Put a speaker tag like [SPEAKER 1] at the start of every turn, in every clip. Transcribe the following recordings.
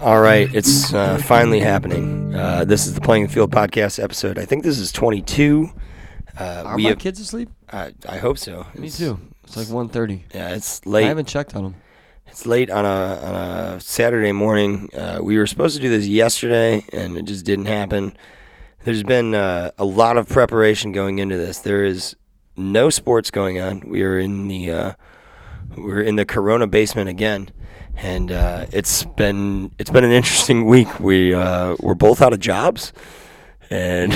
[SPEAKER 1] All right, it's uh, finally happening. Uh, this is the Playing the Field podcast episode. I think this is 22. Uh,
[SPEAKER 2] Are
[SPEAKER 1] we
[SPEAKER 2] my
[SPEAKER 1] have,
[SPEAKER 2] kids asleep?
[SPEAKER 1] I, I hope so.
[SPEAKER 2] Me
[SPEAKER 1] It's-
[SPEAKER 2] too. It's like 1.30.
[SPEAKER 1] Yeah, it's late.
[SPEAKER 2] I haven't checked on them.
[SPEAKER 1] It's late on a on a Saturday morning. Uh, we were supposed to do this yesterday, and it just didn't happen. There's been uh, a lot of preparation going into this. There is no sports going on. We are in the uh, we're in the Corona basement again, and uh, it's been it's been an interesting week. We uh, we're both out of jobs, and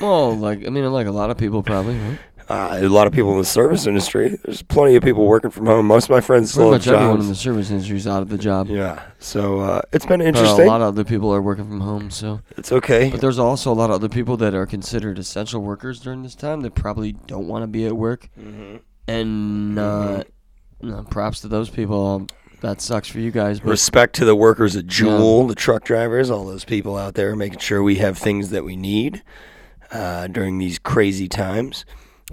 [SPEAKER 2] Well, like I mean, like a lot of people probably. Right?
[SPEAKER 1] Uh, a lot of people in the service industry. There's plenty of people working from home. Most of my friends
[SPEAKER 2] Pretty
[SPEAKER 1] still have
[SPEAKER 2] much everyone in
[SPEAKER 1] jobs.
[SPEAKER 2] the service industry is out of the job.
[SPEAKER 1] yeah, so uh, it's been
[SPEAKER 2] But a lot of other people are working from home. So,
[SPEAKER 1] It's okay.
[SPEAKER 2] but there's also a lot of other people that are considered essential workers during this time that probably don't want to be at work.
[SPEAKER 1] Mm-hmm.
[SPEAKER 2] And uh, no, props to those people. That sucks for you guys, but
[SPEAKER 1] Respect to the workers at Jewel, the truck drivers, all those people out there making sure we have things that we need uh, during these crazy times.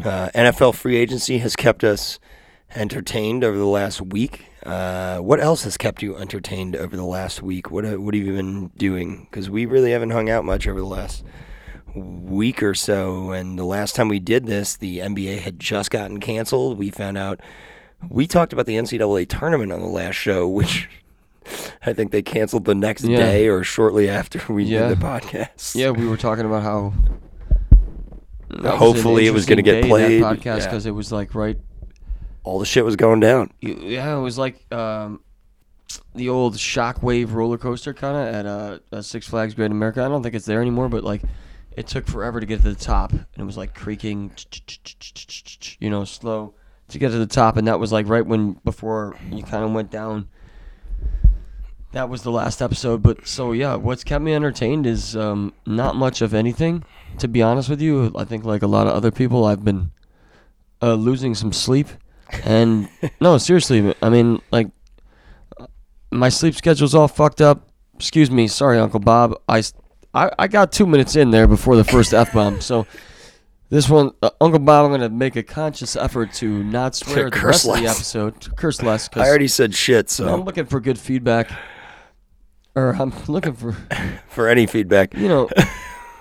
[SPEAKER 1] Uh, NFL free agency has kept us entertained over the last week. Uh, what else has kept you entertained over the last week? What uh, what have you been doing? Because we really haven't hung out much over the last week or so. And the last time we did this, the NBA had just gotten canceled. We found out we talked about the NCAA tournament on the last show, which I think they canceled the next
[SPEAKER 2] Yeah.
[SPEAKER 1] day or shortly after we
[SPEAKER 2] Yeah.
[SPEAKER 1] did the podcast.
[SPEAKER 2] yeah, we were talking about how.
[SPEAKER 1] Hopefully it was gonna get played.
[SPEAKER 2] Podcast
[SPEAKER 1] Yeah.
[SPEAKER 2] because it was like right
[SPEAKER 1] All the shit was going down.
[SPEAKER 2] Yeah, it was like um, the old Shockwave roller coaster kind of at uh, uh, Six Flags Great America. I don't think it's there anymore, but like it took forever to get to the top, and it was like creaking, you know, slow to get to the top, and that was like right when before you kind of went down. That was the last episode, but so yeah, what's kept me entertained is um, not much of anything. To be honest with you, I think like a lot of other people, I've been uh, losing some sleep, and no, seriously, I mean like my sleep schedule's all fucked up. Excuse me, sorry, Uncle Bob. I I got two minutes in there before the first f bomb, so this one, uh, Uncle Bob, I'm gonna make a conscious effort to not swear the
[SPEAKER 1] curse
[SPEAKER 2] rest of the
[SPEAKER 1] less.
[SPEAKER 2] episode, to curse less. 'cause
[SPEAKER 1] I already said shit, so
[SPEAKER 2] I'm looking for good feedback, or I'm looking for
[SPEAKER 1] for any feedback.
[SPEAKER 2] you know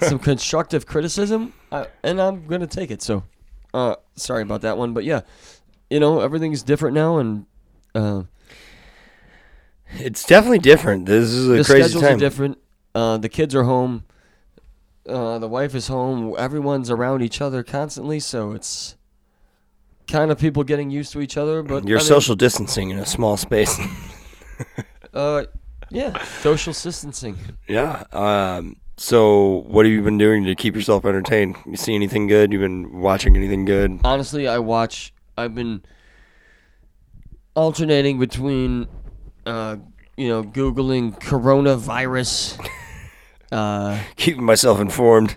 [SPEAKER 2] some constructive criticism, uh, and I'm gonna take it. So, uh, sorry about that one, but yeah, you know everything's different now, and uh,
[SPEAKER 1] It's definitely different. This is a
[SPEAKER 2] the
[SPEAKER 1] crazy
[SPEAKER 2] schedules
[SPEAKER 1] time.
[SPEAKER 2] are different. Uh, the kids are home. Uh, the wife is home. Everyone's around each other constantly, so it's kind of people getting used to each other. But
[SPEAKER 1] You're
[SPEAKER 2] I mean,
[SPEAKER 1] social distancing in a small space.
[SPEAKER 2] Uh, yeah, social distancing.
[SPEAKER 1] yeah. Um, so, what have you been doing to keep yourself entertained? You see anything good? You've been watching anything good?
[SPEAKER 2] Honestly, I watch. I've been alternating between, uh, you know, googling coronavirus. Uh,
[SPEAKER 1] Keeping myself informed.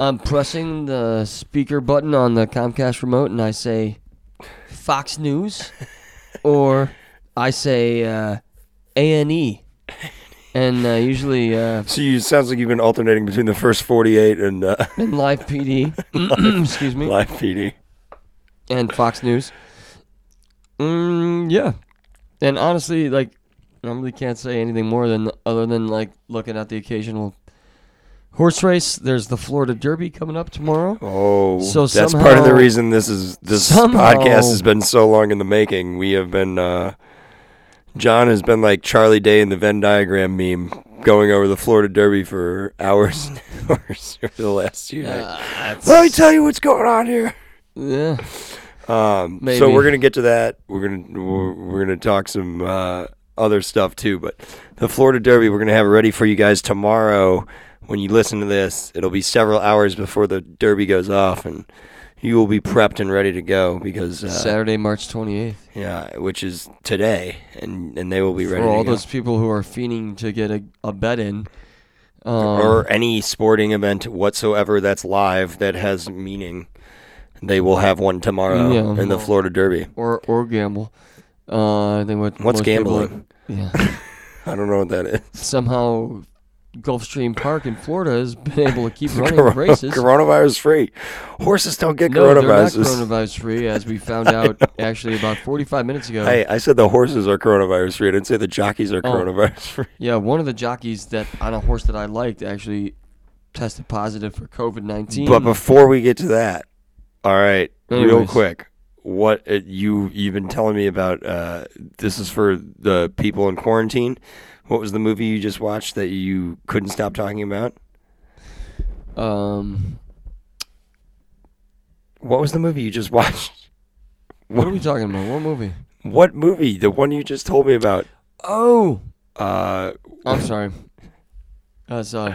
[SPEAKER 2] I'm pressing the speaker button on the Comcast remote, and I say Fox News, or I say uh, A and E, and uh, usually uh,
[SPEAKER 1] So, you sounds like you've been alternating between the first 48 and uh,
[SPEAKER 2] and Live PD. excuse me.
[SPEAKER 1] live PD.
[SPEAKER 2] and Fox News. Mm, yeah, and honestly, like, I really can't say anything more than other than like looking at the occasional horse race. There's the Florida Derby coming up tomorrow.
[SPEAKER 1] Oh,
[SPEAKER 2] So
[SPEAKER 1] that's part of the reason this is this
[SPEAKER 2] somehow-
[SPEAKER 1] podcast has been so long in the making. We have been uh, John has been like Charlie Day in the Venn diagram meme, going over the Florida Derby for hours and hours over the last nights.
[SPEAKER 2] Uh,
[SPEAKER 1] Let me tell you what's going on here.
[SPEAKER 2] yeah,
[SPEAKER 1] Um, so we're gonna get to that. We're gonna we're, we're gonna talk some uh, other stuff too. But the Florida Derby, we're gonna have it ready for you guys tomorrow. When you listen to this, it'll be several hours before the Derby goes off, and you will be prepped and ready to go because uh,
[SPEAKER 2] Saturday, March 28th.
[SPEAKER 1] yeah, which is today, and and they will be
[SPEAKER 2] For
[SPEAKER 1] ready
[SPEAKER 2] all
[SPEAKER 1] to go.
[SPEAKER 2] those people who are fiending to get a, a bet in. Um,
[SPEAKER 1] or any sporting event whatsoever that's live that has meaning. They will have one tomorrow
[SPEAKER 2] Yeah.
[SPEAKER 1] in the Florida Derby.
[SPEAKER 2] or or gamble. Uh, I think what
[SPEAKER 1] What's
[SPEAKER 2] most people-
[SPEAKER 1] gambling?
[SPEAKER 2] yeah.
[SPEAKER 1] I don't know what that is.
[SPEAKER 2] somehow Gulfstream Park in Florida has been able to keep running races.
[SPEAKER 1] Coronavirus free. Horses don't get
[SPEAKER 2] No, they're not
[SPEAKER 1] coronavirus.
[SPEAKER 2] coronavirus free, as we found out actually about 45 minutes ago.
[SPEAKER 1] Hey, I said the horses are coronavirus free. I didn't say the jockeys are
[SPEAKER 2] Oh.
[SPEAKER 1] coronavirus free.
[SPEAKER 2] Yeah, one of the jockeys that on a horse that I liked actually tested positive for COVID 19.
[SPEAKER 1] But before we get to that, all right, real quick, what uh, you you've been telling me about? Uh, this is for the people in quarantine. What was the movie you just watched that you couldn't stop talking about?
[SPEAKER 2] um,
[SPEAKER 1] What was the movie you just watched?
[SPEAKER 2] what are we talking about? What movie?
[SPEAKER 1] What movie? The one you just told me about?
[SPEAKER 2] Oh,
[SPEAKER 1] Uh,
[SPEAKER 2] I'm sorry. That's uh,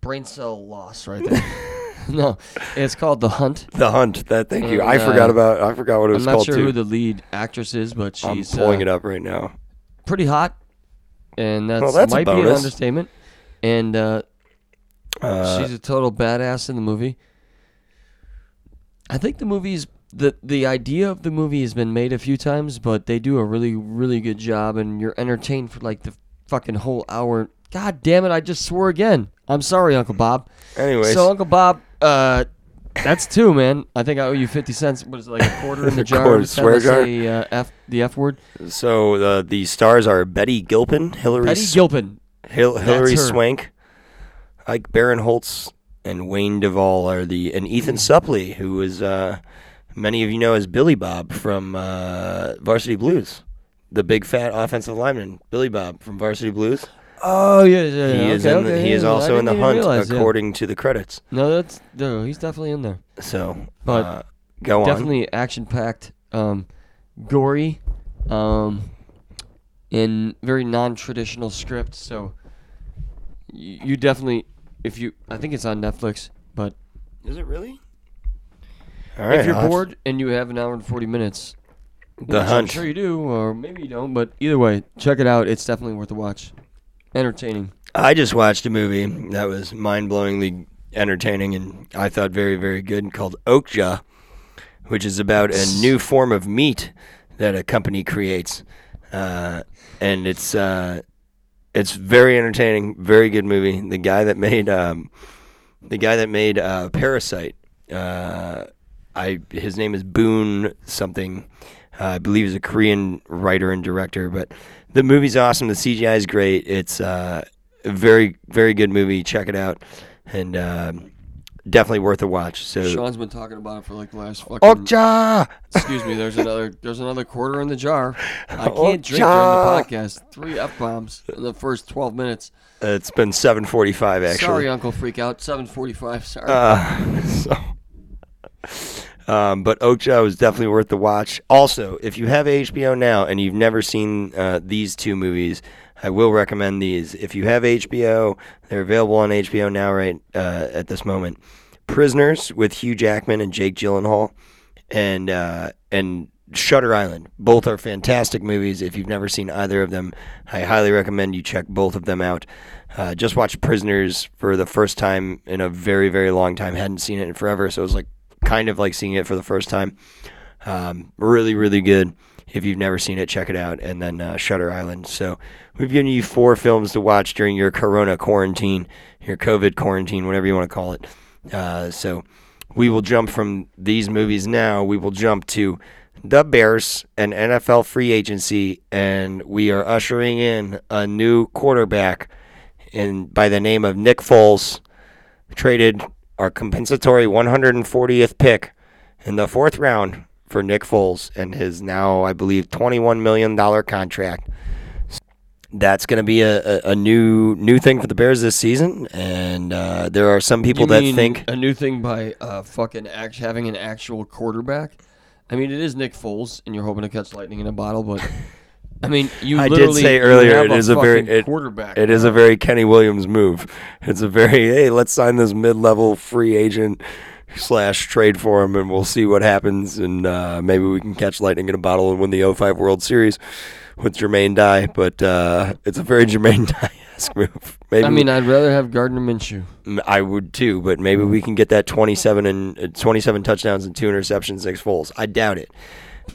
[SPEAKER 2] brain cell loss right there. no, it's called The Hunt.
[SPEAKER 1] The Hunt. That. Thank you.
[SPEAKER 2] And,
[SPEAKER 1] I forgot
[SPEAKER 2] uh,
[SPEAKER 1] about. I forgot what it was.
[SPEAKER 2] I'm not
[SPEAKER 1] called
[SPEAKER 2] sure
[SPEAKER 1] too.
[SPEAKER 2] who the lead actress is, but
[SPEAKER 1] I'm
[SPEAKER 2] she's
[SPEAKER 1] pulling
[SPEAKER 2] uh,
[SPEAKER 1] it up right now.
[SPEAKER 2] Pretty hot, and that's,
[SPEAKER 1] Well, that's
[SPEAKER 2] might be an understatement. And uh,
[SPEAKER 1] Uh,
[SPEAKER 2] she's a total badass in the movie. I think the movie's the the idea of the movie has been made a few times, but they do a really really good job, and you're entertained for like the fucking whole hour. God damn it! I just swore again. I'm sorry, Uncle Bob.
[SPEAKER 1] Anyway,
[SPEAKER 2] So Uncle Bob, uh, that's two, man. I think I owe you fifty cents. What is it, like a quarter in the jar?
[SPEAKER 1] Quarter swear jar?
[SPEAKER 2] Say, uh, F the F word.
[SPEAKER 1] so uh, the stars are Betty Gilpin, Hilary
[SPEAKER 2] Betty
[SPEAKER 1] S-
[SPEAKER 2] Gilpin.
[SPEAKER 1] Hil- Hilary
[SPEAKER 2] her.
[SPEAKER 1] Swank, Ike Barinholtz, and Wayne Duvall are the and Ethan Suplee, who is uh, many of you know as Billy Bob from uh, Varsity Blues, the big fat offensive lineman Billy Bob from Varsity Blues.
[SPEAKER 2] Oh yeah, yeah.
[SPEAKER 1] he
[SPEAKER 2] yeah.
[SPEAKER 1] is
[SPEAKER 2] okay,
[SPEAKER 1] in the,
[SPEAKER 2] okay,
[SPEAKER 1] he is
[SPEAKER 2] yeah, I
[SPEAKER 1] also in
[SPEAKER 2] didn't
[SPEAKER 1] the
[SPEAKER 2] even
[SPEAKER 1] hunt
[SPEAKER 2] realize, yeah.
[SPEAKER 1] according to the credits.
[SPEAKER 2] No, that's no. He's definitely in there.
[SPEAKER 1] So,
[SPEAKER 2] But
[SPEAKER 1] uh, go on.
[SPEAKER 2] Definitely action packed, um, gory, um, in very non traditional script. So you, you definitely, if you, I think it's on Netflix. But
[SPEAKER 1] Is it really? All right.
[SPEAKER 2] if you're
[SPEAKER 1] I'll have-
[SPEAKER 2] bored and you have an hour and forty minutes,
[SPEAKER 1] the
[SPEAKER 2] which I'm
[SPEAKER 1] hunt.
[SPEAKER 2] sure you do, or maybe you don't. But either way, check it out. It's definitely worth a watch. Entertaining.
[SPEAKER 1] I just watched a movie that was mind-blowingly entertaining and I thought very, very good called Okja, which is about a new form of meat that a company creates, uh, and it's uh, it's very entertaining, very good movie. The guy that made um, the guy that made uh, Parasite, uh, I his name is Boone something. Uh, I believe he's a Korean writer and director, but the movie's awesome. The CGI is great. It's uh, a very, very good movie. Check it out, and um, definitely worth a watch. So,
[SPEAKER 2] Sean's been talking about it for like the last fucking.
[SPEAKER 1] Okja.
[SPEAKER 2] Excuse me. There's another. There's another quarter in the jar. I
[SPEAKER 1] Oh,
[SPEAKER 2] can't drink during the podcast. Three f bombs in the first 12 minutes.
[SPEAKER 1] It's been 7:45 actually.
[SPEAKER 2] Sorry, Uncle Freak Out. 7:45. Sorry.
[SPEAKER 1] Uh, so, um, but Okja was definitely worth the watch. Also, if you have HBO now and you've never seen uh, these two movies, I will recommend these. If you have HBO, they're available on HBO now, right uh, at this moment. Prisoners with Hugh Jackman and Jake Gyllenhaal, and uh, and Shutter Island. Both are fantastic movies. If you've never seen either of them, I highly recommend you check both of them out. Uh, just watched Prisoners for the first time in a very, very long time. Hadn't seen it in forever, so it was like kind of like seeing it for the first time. Um, really, really good. If you've never seen it, check it out. And then uh, Shutter Island. So we've given you four films to watch during your Corona quarantine, your COVID quarantine, whatever you want to call it. Uh, so we will jump from these movies now. We will jump to the Bears and NFL free agency, and we are ushering in a new quarterback and by the name of Nick Foles. Traded our compensatory 140th pick in the fourth round for Nick Foles and his now, I believe, 21 million dollar contract. That's going to be a, a, a new new thing for the Bears this season, and uh, there are some people
[SPEAKER 2] You
[SPEAKER 1] that think
[SPEAKER 2] a new thing by uh, fucking act- having an actual quarterback. I mean, it is Nick Foles, and you're hoping to catch lightning in a bottle, but I mean, you
[SPEAKER 1] I did say earlier it is a very- it-
[SPEAKER 2] quarterback.
[SPEAKER 1] It is a very Kenny Williams move. It's a very hey, let's sign this mid-level free agent slash trade for him, and we'll see what happens, and uh, maybe we can catch lightning in a bottle and win the 05 World Series with Jermaine Dye. But uh, it's a very Jermaine Dye-esque move. Maybe
[SPEAKER 2] I mean, I'd rather have Gardner Minshew.
[SPEAKER 1] I would too, but maybe we can get that 27 and uh, 27 touchdowns and two interceptions six Foles. I doubt it.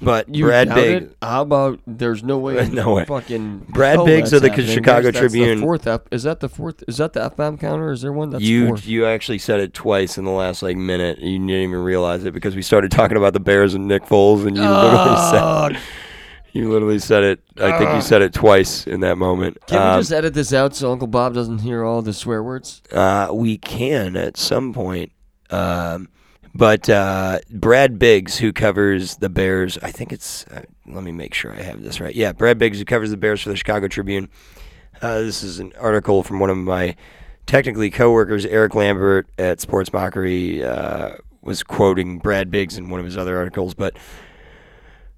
[SPEAKER 1] But
[SPEAKER 2] You
[SPEAKER 1] Brad Biggs.
[SPEAKER 2] How about there's no way?
[SPEAKER 1] No way.
[SPEAKER 2] Fucking
[SPEAKER 1] Brad Biggs of the
[SPEAKER 2] happening.
[SPEAKER 1] Chicago
[SPEAKER 2] that's
[SPEAKER 1] Tribune.
[SPEAKER 2] Fourth F, is that the fourth? Is that the F bomb counter? Is there one? That's
[SPEAKER 1] you
[SPEAKER 2] four.
[SPEAKER 1] you actually said it twice in the last like minute. You didn't even realize it because we started talking about the Bears and Nick Foles, and you literally said you literally said it. I think you said it twice in that moment.
[SPEAKER 2] Can
[SPEAKER 1] Um,
[SPEAKER 2] we just edit this out so Uncle Bob doesn't hear all the swear words?
[SPEAKER 1] Uh, we can at some point. Um, but uh, Brad Biggs, who covers the Bears, I think it's. Uh, let me make sure I have this right. Yeah, Brad Biggs, who covers the Bears for the Chicago Tribune. Uh, this is an article from one of my technically coworkers, Eric Lambert at Sports Mockery, uh, was quoting Brad Biggs in one of his other articles, but.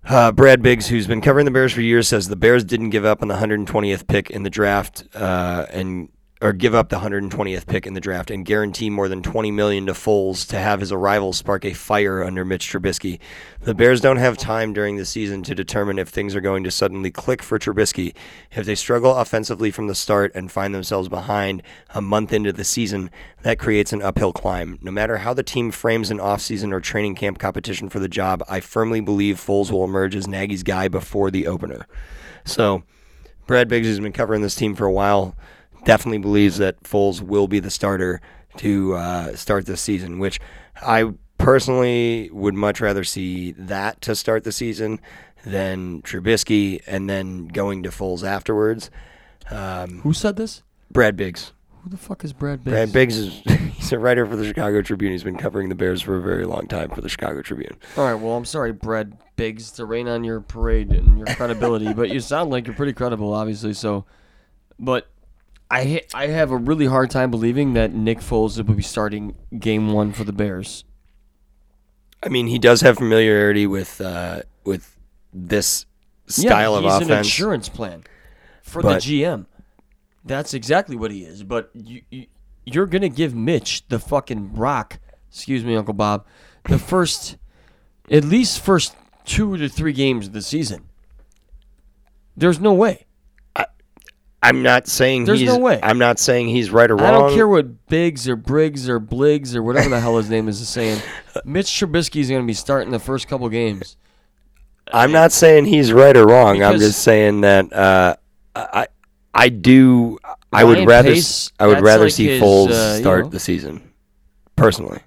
[SPEAKER 1] Uh, Brad Biggs, who's been covering the Bears for years, says the Bears didn't give up on the 120th pick in the draft uh, and or give up the 120th pick in the draft and guarantee more than 20 million to Foles to have his arrival spark a fire under Mitch Trubisky. The Bears don't have time during the season to determine if things are going to suddenly click for Trubisky. If they struggle offensively from the start and find themselves behind a month into the season, that creates an uphill climb. No matter how the team frames an offseason or training camp competition for the job, I firmly believe Foles will emerge as Nagy's guy before the opener. So, Brad Biggs has been covering this team for a while. Definitely believes that Foles will be the starter to uh, start this season, which I personally would much rather see that to start the season than Trubisky and then going to Foles afterwards. Um,
[SPEAKER 2] Who said this?
[SPEAKER 1] Brad Biggs.
[SPEAKER 2] Who the fuck is Brad Biggs?
[SPEAKER 1] Brad Biggs is he's a writer for the Chicago Tribune. He's been covering the Bears for a very long time for the Chicago Tribune.
[SPEAKER 2] All right, well, I'm sorry, Brad Biggs, to rain on your parade and your credibility, but you sound like you're pretty credible, obviously. So, but I I have a really hard time believing that Nick Foles will be starting Game One for the Bears.
[SPEAKER 1] I mean, he does have familiarity with uh, with this style
[SPEAKER 2] yeah,
[SPEAKER 1] of
[SPEAKER 2] he's
[SPEAKER 1] offense.
[SPEAKER 2] an insurance plan for
[SPEAKER 1] But-
[SPEAKER 2] the GM. That's exactly what he is. But you, you you're gonna give Mitch the fucking rock. Excuse me, Uncle Bob. The first, at least first two to three games of the season. There's no way.
[SPEAKER 1] I'm not saying
[SPEAKER 2] There's
[SPEAKER 1] he's.
[SPEAKER 2] no way.
[SPEAKER 1] I'm not saying he's right or wrong.
[SPEAKER 2] I don't care what Biggs or Briggs or Bliggs or whatever the hell his name is is saying. Mitch Trubisky is going to be starting the first couple games.
[SPEAKER 1] I'm not saying he's right or wrong. I'm
[SPEAKER 2] Because-
[SPEAKER 1] just saying that uh, I I do. I would
[SPEAKER 2] Ryan
[SPEAKER 1] rather
[SPEAKER 2] Pace,
[SPEAKER 1] I would
[SPEAKER 2] that's
[SPEAKER 1] rather
[SPEAKER 2] like
[SPEAKER 1] see
[SPEAKER 2] his,
[SPEAKER 1] Foles
[SPEAKER 2] uh, you
[SPEAKER 1] start
[SPEAKER 2] know.
[SPEAKER 1] the season. Personally,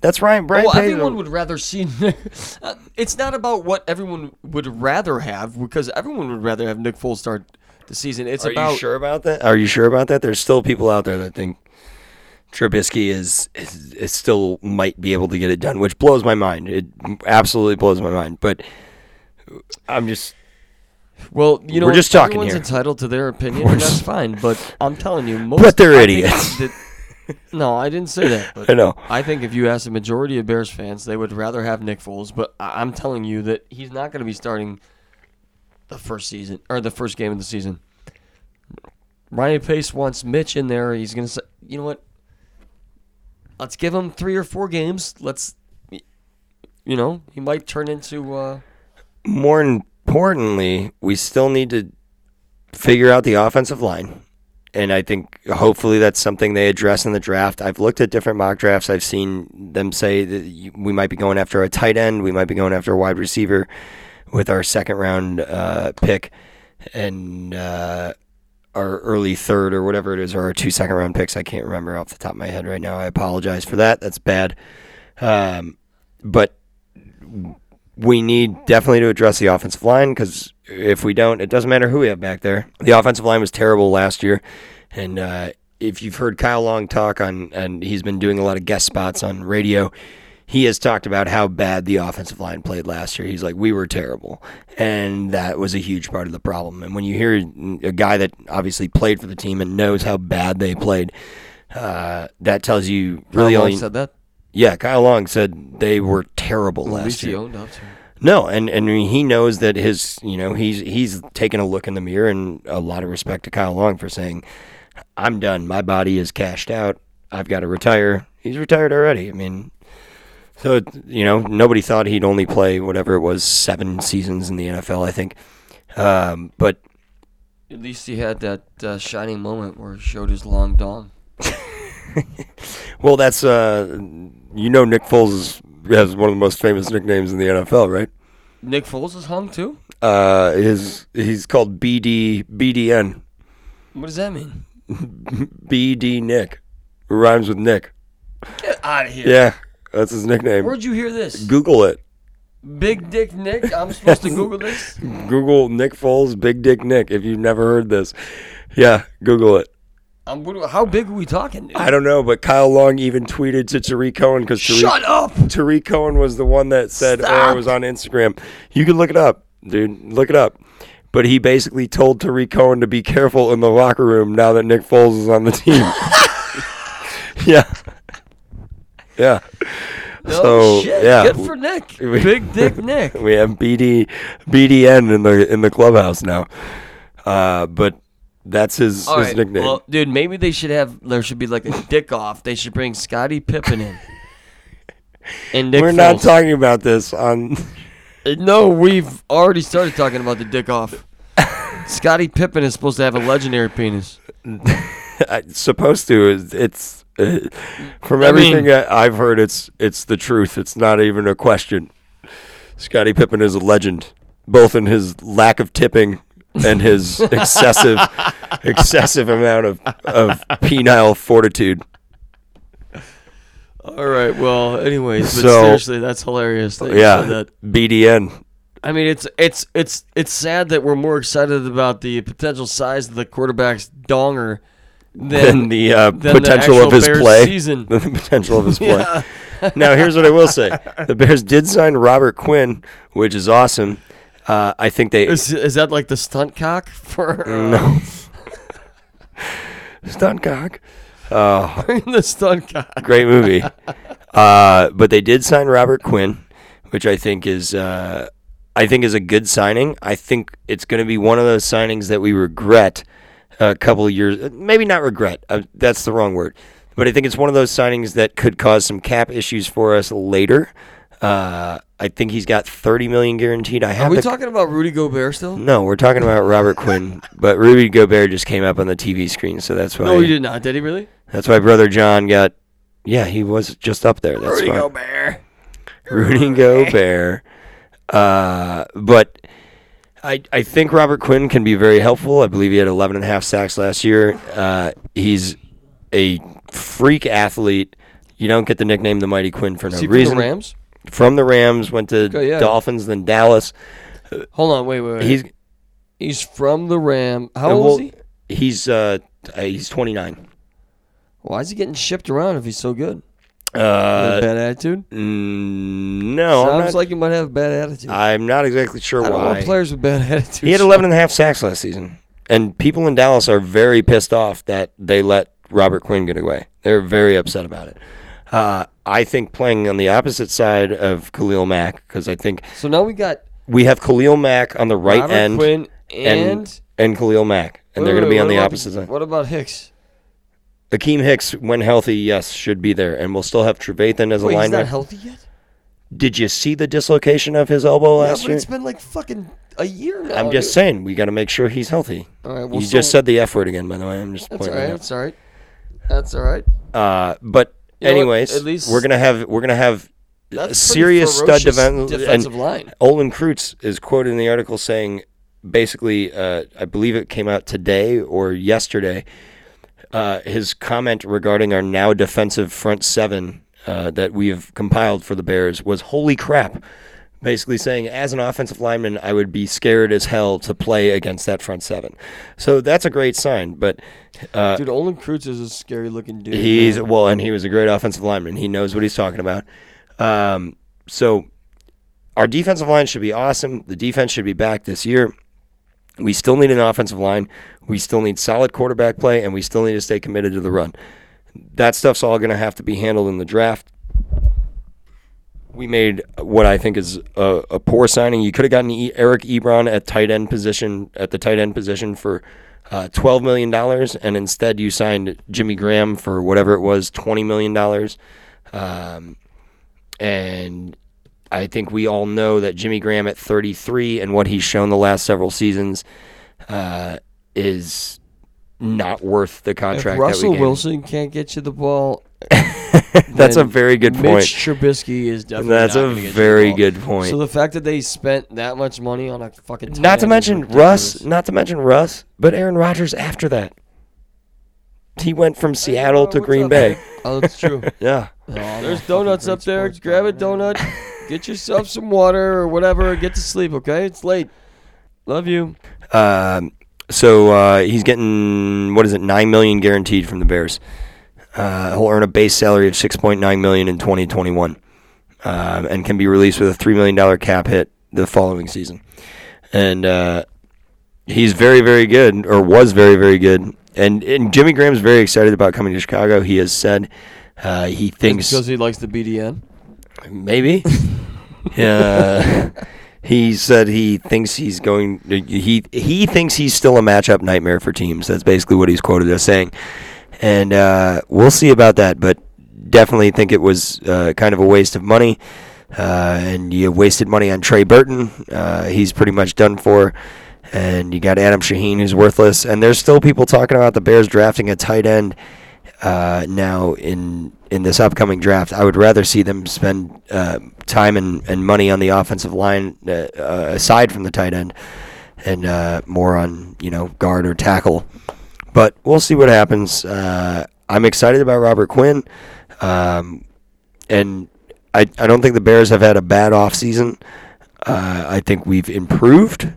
[SPEAKER 1] that's Ryan. Brian
[SPEAKER 2] well,
[SPEAKER 1] Pace-
[SPEAKER 2] everyone would rather see. Uh, it's not about what everyone would rather have because everyone would rather have Nick Foles start the season. It's
[SPEAKER 1] Are
[SPEAKER 2] about
[SPEAKER 1] you sure about that? Are you sure about that? There's still people out there that think Trubisky is, is is still might be able to get it done, which blows my mind. It absolutely blows my mind. But I'm just
[SPEAKER 2] well, you know,
[SPEAKER 1] We're just talking
[SPEAKER 2] everyone's
[SPEAKER 1] here.
[SPEAKER 2] entitled to their opinion,
[SPEAKER 1] We're
[SPEAKER 2] and that's fine. But I'm telling you, most
[SPEAKER 1] But they're
[SPEAKER 2] I
[SPEAKER 1] idiots.
[SPEAKER 2] that- no, I didn't say that. But
[SPEAKER 1] I know.
[SPEAKER 2] I think if you ask the majority of Bears fans, they would rather have Nick Foles. But I'm telling you that he's not going to be starting the first season or the first game of the season. Ryan Pace wants Mitch in there. He's to say, you know what? Let's give him three or four games. Let's, you know, he might turn into. Uh,
[SPEAKER 1] more importantly, we still need to figure out the offensive line. And I think hopefully that's something they address in the draft. I've looked at different mock drafts. I've seen them say that we might be going after a tight end. We might be going after a wide receiver with our second round uh, pick and uh, our early third or whatever it is, or our two second round picks. I can't remember off the top of my head right now. I apologize for that. That's bad. Um, but we need definitely to address the offensive line because if we don't, it doesn't matter who we have back there. The offensive line was terrible last year, and uh, if you've heard Kyle Long talk on, and he's been doing a lot of guest spots on radio, he has talked about how bad the offensive line played last year. He's like, we were terrible, and that was a huge part of the problem. And when you hear a guy that obviously played for the team and knows how bad they played. Uh, that tells you really
[SPEAKER 2] Kyle Long
[SPEAKER 1] only
[SPEAKER 2] said that.
[SPEAKER 1] yeah. Kyle Long said they were terrible last year.
[SPEAKER 2] owned up to it.
[SPEAKER 1] No, and and he knows that his you know he's he's taken a look in the mirror and a lot of respect to Kyle Long for saying, "I'm done. My body is cashed out. I've got to retire." He's retired already. I mean, so you know nobody thought he'd only play whatever it was seven seasons in the NFL. I think, um, but
[SPEAKER 2] At least he had that uh, shining moment where he showed his long dong.
[SPEAKER 1] well, that's uh, you know Nick Foles is, has one of the most famous nicknames in the NFL, right?
[SPEAKER 2] Nick Foles is hung too.
[SPEAKER 1] Uh, his he's called BD BDN
[SPEAKER 2] What does that mean?
[SPEAKER 1] BD Nick, rhymes with Nick.
[SPEAKER 2] Get out of here.
[SPEAKER 1] Yeah, that's his nickname.
[SPEAKER 2] Where'd you hear this?
[SPEAKER 1] Google it.
[SPEAKER 2] Big Dick Nick. I'm supposed to Google this.
[SPEAKER 1] Google Nick Foles, Big Dick Nick. If you've never heard this, yeah, Google it.
[SPEAKER 2] I'm, what how big are we talking? Dude?
[SPEAKER 1] I don't know, but Kyle Long even tweeted to Tarik Cohen because Tarik,
[SPEAKER 2] Shut up.
[SPEAKER 1] Tarik Cohen was the one that said, "Oh,
[SPEAKER 2] Stop.
[SPEAKER 1] it was on Instagram." You can look it up, dude. Look it up. But he basically told Tarik Cohen to be careful in the locker room now that Nick Foles is on the team. yeah, yeah.
[SPEAKER 2] Oh,
[SPEAKER 1] so
[SPEAKER 2] shit.
[SPEAKER 1] yeah,
[SPEAKER 2] Good for Nick.
[SPEAKER 1] we-
[SPEAKER 2] Big Dick Nick.
[SPEAKER 1] we have BD BDN in the in the clubhouse now. Uh, but that's his,
[SPEAKER 2] All
[SPEAKER 1] his
[SPEAKER 2] right.
[SPEAKER 1] nickname.
[SPEAKER 2] Well, dude, maybe they should have. There should be like a dick off. They should bring Scottie Pippen in. And Nick
[SPEAKER 1] We're not talking about this on.
[SPEAKER 2] Uh, No, we've already started talking about the dick off. Scottie Pippen is supposed to have a legendary penis.
[SPEAKER 1] supposed to. It's, from
[SPEAKER 2] I
[SPEAKER 1] everything
[SPEAKER 2] mean-
[SPEAKER 1] I I've heard. It's it's the truth. It's not even a question. Scottie Pippen is a legend, both in his lack of tipping and his excessive excessive amount of of penile fortitude.
[SPEAKER 2] All right. Well, anyways, but
[SPEAKER 1] So-
[SPEAKER 2] seriously, that's hilarious. That
[SPEAKER 1] Yeah,
[SPEAKER 2] that.
[SPEAKER 1] BDN.
[SPEAKER 2] I mean, it's it's it's it's sad that we're more excited about the potential size of the quarterback's donger
[SPEAKER 1] Than
[SPEAKER 2] than
[SPEAKER 1] the uh,
[SPEAKER 2] than the
[SPEAKER 1] potential of his
[SPEAKER 2] Bears
[SPEAKER 1] play.
[SPEAKER 2] season.
[SPEAKER 1] The potential of his play. Now, here's what I will say: the Bears did sign Robert Quinn, which is awesome. Uh, I think they
[SPEAKER 2] Is, is that like the stunt cock for uh,
[SPEAKER 1] no stunt cock. Oh,
[SPEAKER 2] the stunt cock?
[SPEAKER 1] great movie. Uh, but they did sign Robert Quinn, which I think is uh, I think is a good signing. I think it's going to be one of those signings that we regret a couple of years. Maybe not regret. Uh, that's the wrong word. But I think it's one of those signings that could cause some cap issues for us later. Uh, I think he's got 30 million guaranteed. I have.
[SPEAKER 2] Are we
[SPEAKER 1] the
[SPEAKER 2] talking about Rudy Gobert still?
[SPEAKER 1] no, we're talking about Robert Quinn, but Rudy Gobert just came up on the TV screen, so that's why.
[SPEAKER 2] No, he did not. Did he really?
[SPEAKER 1] That's why brother John got. Yeah, he was just up there. That's
[SPEAKER 2] Rudy
[SPEAKER 1] why.
[SPEAKER 2] Gobert.
[SPEAKER 1] Rudy Gobert. Uh, but I I think Robert Quinn can be very helpful. I believe he had 11 and a half sacks last year. Uh, he's a freak athlete. You don't get the nickname the Mighty Quinn for no
[SPEAKER 2] he from
[SPEAKER 1] reason.
[SPEAKER 2] the Rams?
[SPEAKER 1] From the Rams, went to
[SPEAKER 2] Okay, yeah.
[SPEAKER 1] Dolphins, then Dallas.
[SPEAKER 2] Hold on, wait, wait, wait.
[SPEAKER 1] He's
[SPEAKER 2] he's from the Ram. How old
[SPEAKER 1] well,
[SPEAKER 2] is he?
[SPEAKER 1] He's uh, uh, he's 29.
[SPEAKER 2] Why is he getting shipped around if he's so good?
[SPEAKER 1] Uh,
[SPEAKER 2] bad attitude.
[SPEAKER 1] mm, no,
[SPEAKER 2] Sounds
[SPEAKER 1] not,
[SPEAKER 2] like you might have a bad attitude. I,
[SPEAKER 1] I'm not exactly sure
[SPEAKER 2] don't
[SPEAKER 1] why.
[SPEAKER 2] want players with bad attitudes.
[SPEAKER 1] He had 11 and a half sacks last season, and people in Dallas are very pissed off that they let Robert Quinn get away. They're very upset about it. Uh, I think playing on the opposite side of Khalil Mack because I think
[SPEAKER 2] So now we got
[SPEAKER 1] we have Khalil Mack on the right
[SPEAKER 2] Robert
[SPEAKER 1] end
[SPEAKER 2] Quinn and,
[SPEAKER 1] and and Khalil Mack, and they're going to
[SPEAKER 2] wait,
[SPEAKER 1] be on the
[SPEAKER 2] about-
[SPEAKER 1] opposite side.
[SPEAKER 2] What about Hicks?
[SPEAKER 1] Akiem Hicks, when healthy, yes, should be there, and we'll still have Trevathan as a
[SPEAKER 2] Wait, he's not
[SPEAKER 1] lineman.
[SPEAKER 2] healthy yet.
[SPEAKER 1] Did you see the dislocation of his elbow
[SPEAKER 2] Yeah,
[SPEAKER 1] last
[SPEAKER 2] but
[SPEAKER 1] year?
[SPEAKER 2] it's been like fucking a year now.
[SPEAKER 1] I'm just
[SPEAKER 2] dude.
[SPEAKER 1] saying we got to make sure he's healthy.
[SPEAKER 2] All right, well,
[SPEAKER 1] you
[SPEAKER 2] so-
[SPEAKER 1] just said the F word again, by the way. I'm just
[SPEAKER 2] That's
[SPEAKER 1] pointing
[SPEAKER 2] all right.
[SPEAKER 1] that out.
[SPEAKER 2] That's all right. That's all right.
[SPEAKER 1] Uh, but
[SPEAKER 2] You know what?
[SPEAKER 1] anyways,
[SPEAKER 2] At least-
[SPEAKER 1] we're gonna have we're gonna have
[SPEAKER 2] That's pretty
[SPEAKER 1] serious stud
[SPEAKER 2] ferocious
[SPEAKER 1] defen-
[SPEAKER 2] defensive
[SPEAKER 1] and
[SPEAKER 2] line.
[SPEAKER 1] Olin Kreutz is quoted in the article saying, basically, uh, I believe it came out today or yesterday. Uh, his comment regarding our now defensive front seven uh, that we have compiled for the Bears was "Holy crap!" Basically saying, as an offensive lineman, I would be scared as hell to play against that front seven. So that's a great sign. But uh,
[SPEAKER 2] Dude, Olin Kreutz is a scary looking dude.
[SPEAKER 1] He's
[SPEAKER 2] man.
[SPEAKER 1] well, and he was a great offensive lineman. He knows what he's talking about. Um, so our defensive line should be awesome. The defense should be back this year. We still need an offensive line. We still need solid quarterback play, and we still need to stay committed to the run. That stuff's all going to have to be handled in the draft. We made what I think is a, a poor signing. You could have gotten e- Eric Ebron at tight end position at the tight end position for uh, twelve million dollars, and instead you signed Jimmy Graham for whatever it was, twenty million dollars. Um, and I think we all know that Jimmy Graham at 33 and what he's shown the last several seasons uh, is not worth the
[SPEAKER 2] If
[SPEAKER 1] contract. that we
[SPEAKER 2] Russell. Wilson can't get you the ball,
[SPEAKER 1] That's a very good point. Mitch.
[SPEAKER 2] Trubisky is definitely.
[SPEAKER 1] That's a very good point.
[SPEAKER 2] So the fact that they spent that much money on a fucking tight
[SPEAKER 1] not to mention. Russ, not to mention Russ, but Aaron Rodgers after that. He went from Seattle to Green
[SPEAKER 2] up?
[SPEAKER 1] Bay.
[SPEAKER 2] Oh, that's true.
[SPEAKER 1] Yeah.
[SPEAKER 2] There's donuts up there. Grab a donut. Get yourself some water or whatever. Get to sleep. Okay, it's late. Love you.
[SPEAKER 1] Um, so uh, he's getting what is it, nine million guaranteed from the Bears. Uh, he'll earn a base salary of six point nine million in twenty twenty one, um, and can be released with a three million dollar cap hit the following season. And uh, he's very very good, or was very very good. And and Jimmy Graham's very excited about coming to Chicago. He has said uh, he thinks
[SPEAKER 2] because he likes the BDN.
[SPEAKER 1] Maybe. yeah. He said he thinks he's going. He he thinks he's still a matchup nightmare for teams. That's basically what he's quoted as saying, and uh, we'll see about that. But definitely think it was uh, kind of a waste of money, uh, and you wasted money on Trey Burton. Uh, he's pretty much done for, and you got Adam Shaheen who's worthless. And there's still people talking about the Bears drafting a tight end uh, now in in this upcoming draft. I would rather see them spend uh, time and, and money on the offensive line uh, uh, aside from the tight end, and uh, more on you know guard or tackle. But we'll see what happens. Uh, I'm excited about Robert Quinn, um, and I I don't think the Bears have had a bad offseason. I think we've improved,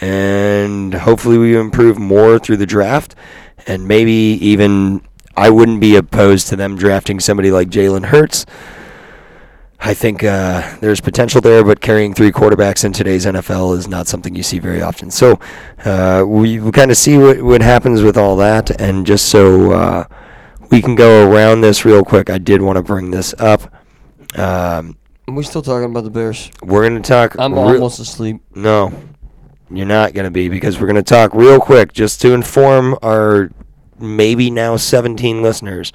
[SPEAKER 1] and hopefully we improve more through the draft, and maybe even I wouldn't be opposed to them drafting somebody like Jalen Hurts. I think uh, there's potential there, but carrying three quarterbacks in today's NFL is not something you see very often. So uh, we, we kind of see what, what happens with all that, and just so uh, we can go around this real quick, I did want to bring this up. Um,
[SPEAKER 2] Are we still talking about the Bears?
[SPEAKER 1] we're going to talk.
[SPEAKER 2] I'm
[SPEAKER 1] re-
[SPEAKER 2] almost asleep.
[SPEAKER 1] no, you're not going to be because we're going to talk real quick just to inform our maybe now 17 listeners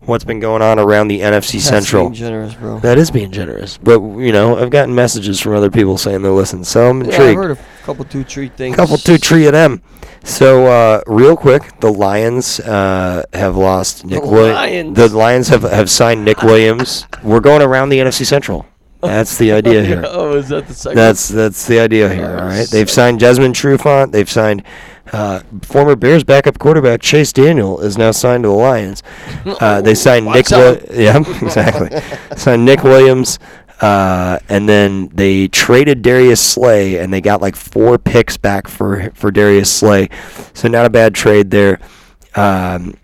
[SPEAKER 1] what's been going on around the NFC
[SPEAKER 2] That's
[SPEAKER 1] Central.
[SPEAKER 2] being generous, bro.
[SPEAKER 1] That is being generous, but you know I've gotten messages from other people saying they're listening, so I'm
[SPEAKER 2] Yeah, I've
[SPEAKER 1] intrigued.
[SPEAKER 2] heard a couple two tree things.
[SPEAKER 1] couple two tree of them. So uh, real quick, the Lions uh, have lost Nick
[SPEAKER 2] The
[SPEAKER 1] Williams.
[SPEAKER 2] Lions.
[SPEAKER 1] The Lions have have signed Nick Williams. We're going around the NFC Central. That's the idea here.
[SPEAKER 2] oh, is that the second?
[SPEAKER 1] That's that's the idea here. All right, they've signed Desmond Trufant. They've signed uh, former Bears backup quarterback Chase Daniel is now signed to the Lions. Uh, they signed
[SPEAKER 2] Watch
[SPEAKER 1] Nick. Wi- yeah, exactly. signed Nick Williams, uh, and then they traded Darius Slay, and they got like four picks back for for Darius Slay. So not a bad trade there. Um,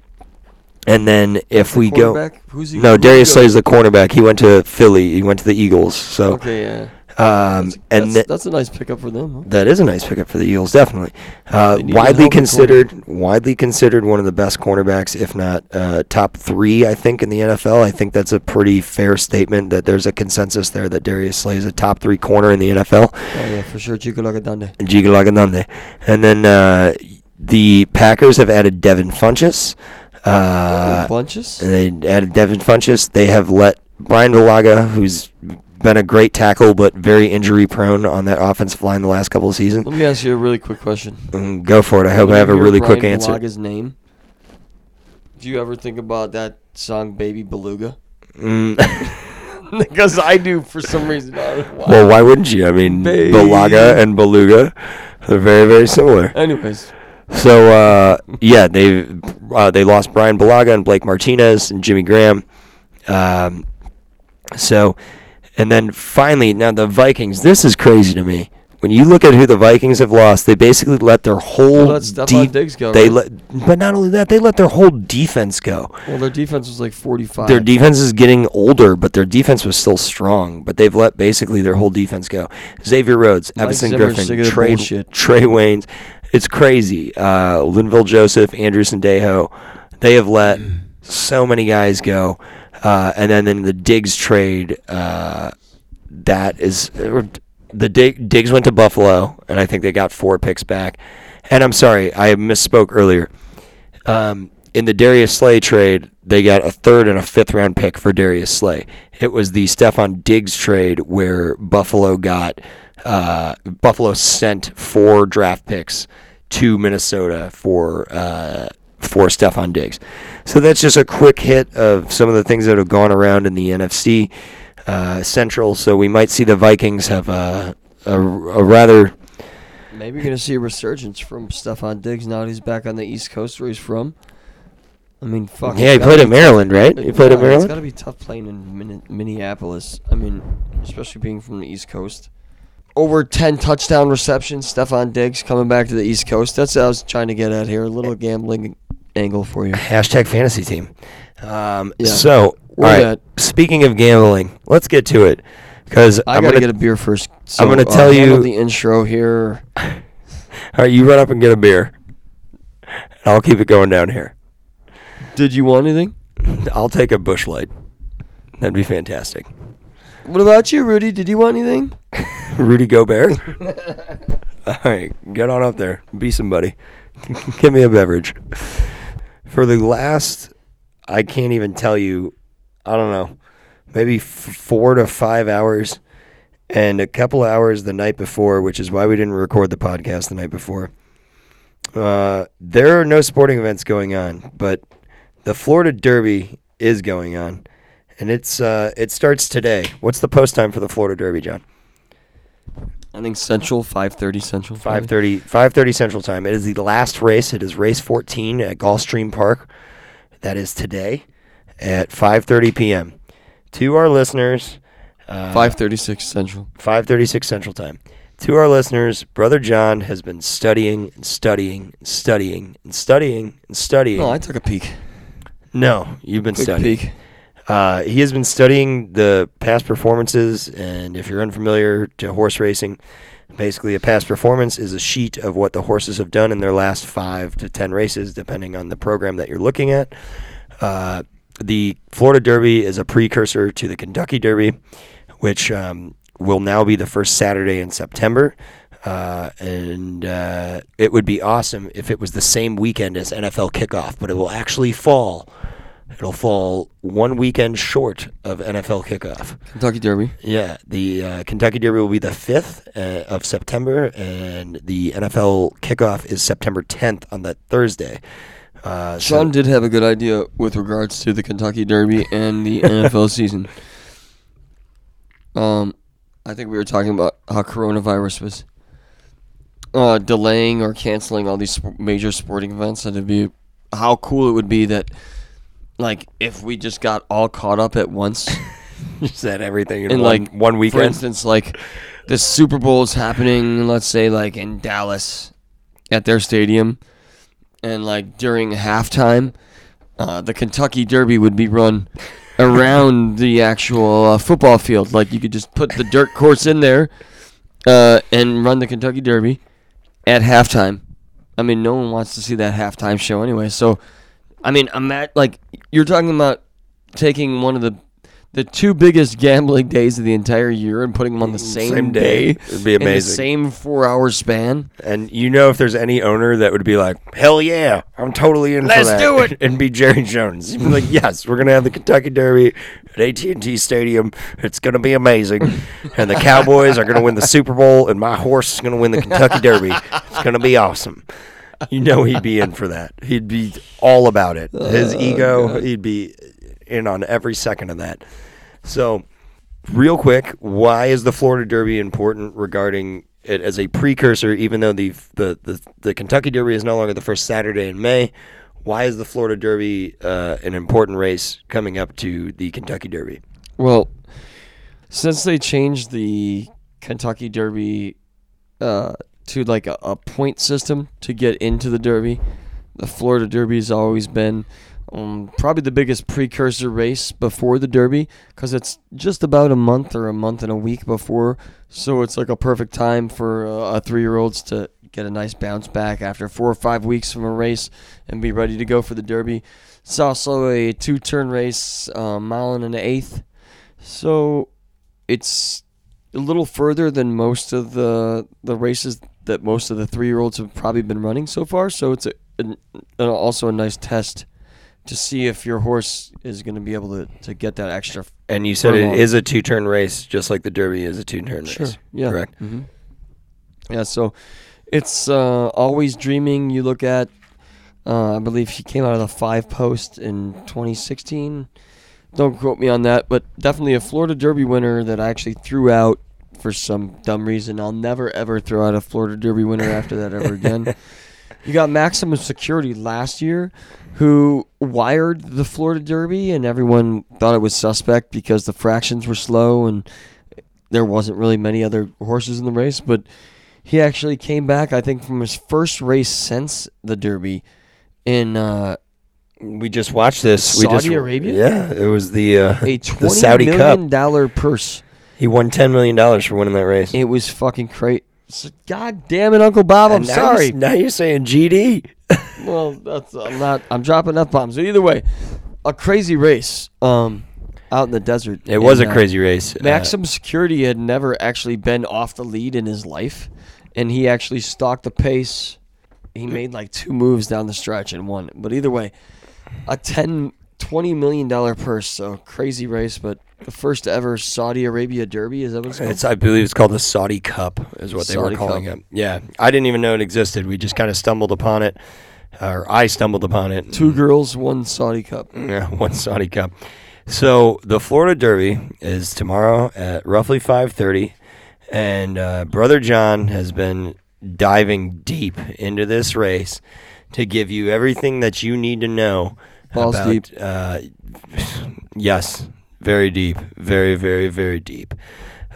[SPEAKER 1] and then if we go,
[SPEAKER 2] Who's he?
[SPEAKER 1] no,
[SPEAKER 2] who'd
[SPEAKER 1] Darius Slay is the cornerback. He went to Philly. He went to the Eagles. So.
[SPEAKER 2] Okay, yeah.
[SPEAKER 1] Um,
[SPEAKER 2] That's,
[SPEAKER 1] and
[SPEAKER 2] that's,
[SPEAKER 1] th-
[SPEAKER 2] that's a nice pickup for them. Huh?
[SPEAKER 1] that is a nice pickup for the Eagles, definitely. Uh,
[SPEAKER 2] They need a
[SPEAKER 1] widely considered, widely considered one of the best cornerbacks, if not uh, top three, I think in the NFL. I think that's a pretty fair statement that there's a consensus there that Darius Slay is a top three corner in the NFL.
[SPEAKER 2] Oh yeah, for sure.
[SPEAKER 1] Gigalaganande. And then uh, the Packers have added Devin Funchess. Uh,
[SPEAKER 2] bunches.
[SPEAKER 1] and they added Devin Funchess. They have let Bryan Bulaga, who's been a great tackle but very injury prone on that offensive line the last couple of seasons.
[SPEAKER 2] Let me ask you a really quick question.
[SPEAKER 1] Mm, Go for it. I hope I have a really quick
[SPEAKER 2] Brian
[SPEAKER 1] answer.
[SPEAKER 2] Bulaga's name. Do you ever think about that song "Baby Beluga"?
[SPEAKER 1] Mm,
[SPEAKER 2] because I do for some reason. I don't know why.
[SPEAKER 1] well, why wouldn't you? I mean,
[SPEAKER 2] Baby.
[SPEAKER 1] Bulaga and Beluga, they're very, very similar.
[SPEAKER 2] Anyways,
[SPEAKER 1] So, uh, yeah, they uh, they lost Bryan Bulaga and Blake Martinez and Jimmy Graham. Um, so, and then finally, now the Vikings. This is crazy to me. When you look at who the Vikings have lost, they basically let their whole
[SPEAKER 2] let Stefon
[SPEAKER 1] deep-
[SPEAKER 2] Diggs go,
[SPEAKER 1] They
[SPEAKER 2] right?
[SPEAKER 1] let, but not only that, they let their whole defense go.
[SPEAKER 2] well, their defense was like 45.
[SPEAKER 1] Their defense is getting older, but their defense was still strong. But they've let basically their whole defense go. Xavier Rhodes,
[SPEAKER 2] Mike Zimmer's
[SPEAKER 1] Griffin, Trae,
[SPEAKER 2] bullshit.
[SPEAKER 1] Trae Waynes. It's crazy. Uh, Linval Joseph, Andrew Sendejo. They have let so many guys go. Uh, and then in the Diggs trade, uh, that is the Dig, Diggs went to Buffalo, and I think they got four picks back. And I'm sorry, I misspoke earlier. Um, in the Darius Slay trade, they got a third and a fifth round pick for Darius Slay. It was the Stefon Diggs trade where Buffalo got uh, Buffalo sent four draft picks to Minnesota for uh, for Stefon Diggs. So that's just a quick hit of some of the things that have gone around in the NFC uh, Central. So we might see the Vikings have a, a, a rather
[SPEAKER 2] Maybe you're gonna see a resurgence from Stefon Diggs now that he's back on the East Coast where he's from. I mean, fuck.
[SPEAKER 1] yeah. He played in Maryland, right? He played
[SPEAKER 2] yeah, It's
[SPEAKER 1] Maryland.
[SPEAKER 2] It's gotta be tough playing in Min- Minneapolis. I mean, especially being from the East Coast. Over 10 touchdown receptions, Stefon Diggs coming back to the East Coast. That's what I was trying to get at here. A little gambling angle for you.
[SPEAKER 1] Hashtag fantasy team. Um,
[SPEAKER 2] Yeah.
[SPEAKER 1] So, all right.
[SPEAKER 2] at-
[SPEAKER 1] Speaking of gambling, let's get to it because
[SPEAKER 2] I
[SPEAKER 1] I'm
[SPEAKER 2] gotta
[SPEAKER 1] gonna
[SPEAKER 2] get a beer first. So,
[SPEAKER 1] I'm gonna
[SPEAKER 2] uh,
[SPEAKER 1] tell you-
[SPEAKER 2] the intro here.
[SPEAKER 1] All right, you run up and get a beer. and I'll keep it going down here.
[SPEAKER 2] Did you want anything?
[SPEAKER 1] I'll take a Busch Light. That'd be fantastic.
[SPEAKER 2] What about you, Rudy? Did you want anything?
[SPEAKER 1] Rudy Gobert. All right, get on up there. Be somebody. Give me a beverage. For the last, I can't even tell you, I don't know, maybe f- four to five hours and a couple hours the night before, which is why we didn't record the podcast the night before. Uh, there are no sporting events going on, but the Florida Derby is going on, and it's uh, it starts today. What's the post time for the Florida Derby, John?
[SPEAKER 2] I think Central, 5:30 Central. probably.
[SPEAKER 1] 5:30 5:30 Central Time. It is the last race. It is race 14 at Gulfstream Park. That is today at 5:30 p.m. To our listeners, uh,
[SPEAKER 2] 5:36 Central.
[SPEAKER 1] 5:36 Central Time. To our listeners, Brother John has been studying and studying and studying and studying and studying.
[SPEAKER 2] No, I took a peek.
[SPEAKER 1] No, you've been studying.
[SPEAKER 2] peek.
[SPEAKER 1] Uh, he has been studying the past performances, and if you're unfamiliar to horse racing, basically a past performance is a sheet of what the horses have done in their last five to ten races, depending on the program that you're looking at. Uh, the Florida Derby is a precursor to the Kentucky Derby, which um, will now be the first Saturday in September. Uh, and uh, it would be awesome if it was the same weekend as NFL kickoff, but it will actually fall. It'll fall one weekend short of NFL kickoff.
[SPEAKER 2] Kentucky Derby.
[SPEAKER 1] Yeah, the uh, Kentucky Derby will be the 5th uh, of September, and the NFL kickoff is September 10th on that Thursday. Uh, so-
[SPEAKER 2] Sean did have a good idea with regards to the Kentucky Derby and the NFL season. Um, I think we were talking about how coronavirus was uh, delaying or canceling all these major sporting events, and it'd be how cool it would be that, like, if we just got all caught up at once.
[SPEAKER 1] you said everything in
[SPEAKER 2] And,
[SPEAKER 1] one,
[SPEAKER 2] like,
[SPEAKER 1] one
[SPEAKER 2] For instance, like the Super Bowl is happening, let's say like in Dallas at their stadium, and like during halftime, uh, the Kentucky Derby would be run around the actual uh, football field. Like you could just put the dirt course in there uh, and run the Kentucky Derby at halftime. I mean, no one wants to see that halftime show anyway. So, I mean, I'm at like you're talking about taking one of the the two biggest gambling days of the entire year and putting them on the mm, same,
[SPEAKER 1] Same day. It'd be
[SPEAKER 2] in the
[SPEAKER 1] amazing.
[SPEAKER 2] same four hour span.
[SPEAKER 1] And you know, if there's any owner that would be like, "Hell yeah, I'm totally in
[SPEAKER 2] Let's
[SPEAKER 1] for that,"
[SPEAKER 2] do it.
[SPEAKER 1] and be Jerry Jones, you'd be like, "Yes, we're gonna have the Kentucky Derby at AT&T Stadium. It's gonna be amazing, and the Cowboys are gonna win the Super Bowl, and my horse is gonna win the Kentucky Derby. It's gonna be awesome." You know, he'd be in for that. He'd be all about it. His
[SPEAKER 2] Oh,
[SPEAKER 1] ego,
[SPEAKER 2] God.
[SPEAKER 1] he'd be in on every second of that. So, real quick, why is the Florida Derby important regarding it as a precursor? Even though the the the, the Kentucky Derby is no longer the first Saturday in May, why is the Florida Derby uh, an important race coming up to the Kentucky Derby?
[SPEAKER 2] Well, since they changed the Kentucky Derby uh, to like a, a point system to get into the Derby, the Florida Derby has always been um, probably the biggest precursor race before the Derby because it's just about a month or a month and a week before. So it's like a perfect time for uh, three year olds to get a nice bounce back after four or five weeks from a race and be ready to go for the Derby. It's also a two turn race, uh, mile and an eighth. So it's a little further than most of the the races that most of the three year olds have probably been running so far. So it's a, an, also a nice test to see if your horse is going to be able to, to get that extra.
[SPEAKER 1] And you said it is a two turn race, just like the Derby is a two turn race.
[SPEAKER 2] Yeah.
[SPEAKER 1] Correct.
[SPEAKER 2] hmm Yeah. So it's uh, always dreaming. You look at Uh, I believe she came out of the five post in 2016. Don't quote me on that, but definitely a Florida Derby winner that I actually threw out for some dumb reason. I'll never ever throw out a Florida Derby winner after that ever again. You got Maximum Security last year, who wired the Florida Derby, and everyone thought it was suspect because the fractions were slow and there wasn't really many other horses in the race. But he actually came back, I think, from his first race since the Derby in uh,
[SPEAKER 1] We just watched this. we
[SPEAKER 2] Saudi
[SPEAKER 1] just,
[SPEAKER 2] Arabia?
[SPEAKER 1] Yeah, it was the uh,
[SPEAKER 2] a
[SPEAKER 1] the
[SPEAKER 2] twenty
[SPEAKER 1] Saudi
[SPEAKER 2] million
[SPEAKER 1] Cup.
[SPEAKER 2] dollar purse.
[SPEAKER 1] He won ten million dollars for winning that race.
[SPEAKER 2] It was fucking crazy. God damn it, Uncle Bob! I'm
[SPEAKER 1] And now
[SPEAKER 2] sorry.
[SPEAKER 1] you're- Now you're saying GD.
[SPEAKER 2] Well, that's I'm not. I'm dropping f bombs. But either way, a crazy race. Um, out in the desert.
[SPEAKER 1] It was a
[SPEAKER 2] And, uh,
[SPEAKER 1] crazy race. Uh,
[SPEAKER 2] Maxim Security had never actually been off the lead in his life, and he actually stalked the pace. He made like two moves down the stretch and won. But either way, a 10, 20 million dollar purse. So crazy race, but the first ever Saudi Arabia Derby is that what it's called?
[SPEAKER 1] It's, I believe it's called the Saudi Cup, is what they
[SPEAKER 2] Saudi
[SPEAKER 1] were calling
[SPEAKER 2] Cup.
[SPEAKER 1] it. Yeah, I didn't even know it existed. We just kind of stumbled upon it, or I stumbled upon it.
[SPEAKER 2] Two girls, one Saudi Cup.
[SPEAKER 1] Yeah, one Saudi Cup. So the Florida Derby is tomorrow at roughly five thirty, and uh, Brother John has been diving deep into this race to give you everything that you need to know.
[SPEAKER 2] Balls
[SPEAKER 1] about,
[SPEAKER 2] deep.
[SPEAKER 1] Uh, yes, very deep, very, very, very deep.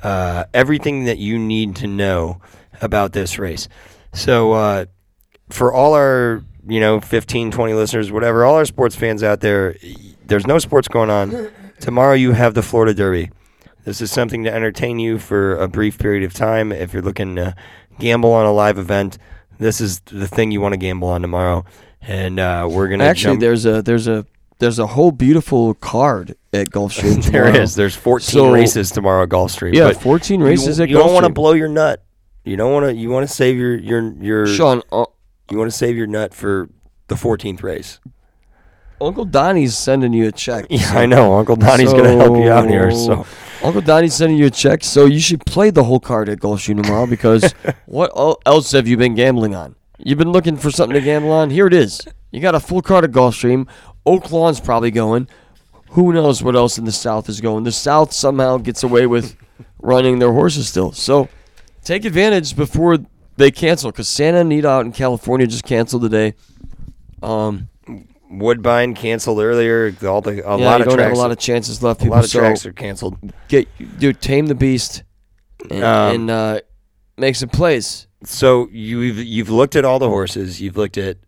[SPEAKER 1] Uh, everything that you need to know about this race. So uh, for all our you know 15 20 listeners whatever all our sports fans out there there's no sports going on. Tomorrow you have the florida derby. This is something to entertain you for a brief period of time. If you're looking to gamble on a live event this is the thing you want to gamble on tomorrow. And uh, we're gonna
[SPEAKER 2] Actually,
[SPEAKER 1] jump-
[SPEAKER 2] there's a there's a there's a whole beautiful card at Gulfstream.
[SPEAKER 1] there
[SPEAKER 2] tomorrow.
[SPEAKER 1] is there's 14
[SPEAKER 2] So-
[SPEAKER 1] races tomorrow at gulfstream
[SPEAKER 2] Yeah,
[SPEAKER 1] but
[SPEAKER 2] 14
[SPEAKER 1] you-
[SPEAKER 2] races
[SPEAKER 1] you,
[SPEAKER 2] at
[SPEAKER 1] don't want to blow your nut you don't want to you want to save your your your
[SPEAKER 2] Sean, uh,
[SPEAKER 1] you want to save your nut for the 14th race
[SPEAKER 2] Uncle Donnie's sending you a check.
[SPEAKER 1] Yeah, I know. Uncle Donnie's going to help you out here. So
[SPEAKER 2] Uncle Donnie's sending you a check, so you should play the whole card at Gulfstream tomorrow because what else have you been gambling on? You've been looking for something to gamble on. Here it is. You got a full card at Gulfstream. Oaklawn's probably going. Who knows what else in the South is going? The South somehow gets away with running their horses still. So take advantage before they cancel because Santa Anita out in California just canceled today. Um,
[SPEAKER 1] Woodbine canceled earlier. All the a
[SPEAKER 2] yeah,
[SPEAKER 1] lot
[SPEAKER 2] you
[SPEAKER 1] of
[SPEAKER 2] don't
[SPEAKER 1] tracks.
[SPEAKER 2] have a lot of chances left. People.
[SPEAKER 1] a lot of
[SPEAKER 2] so
[SPEAKER 1] tracks are canceled.
[SPEAKER 2] get dude, tame the beast, and,
[SPEAKER 1] Um,
[SPEAKER 2] and uh, make some plays.
[SPEAKER 1] So you've you've looked at all the horses. You've looked at,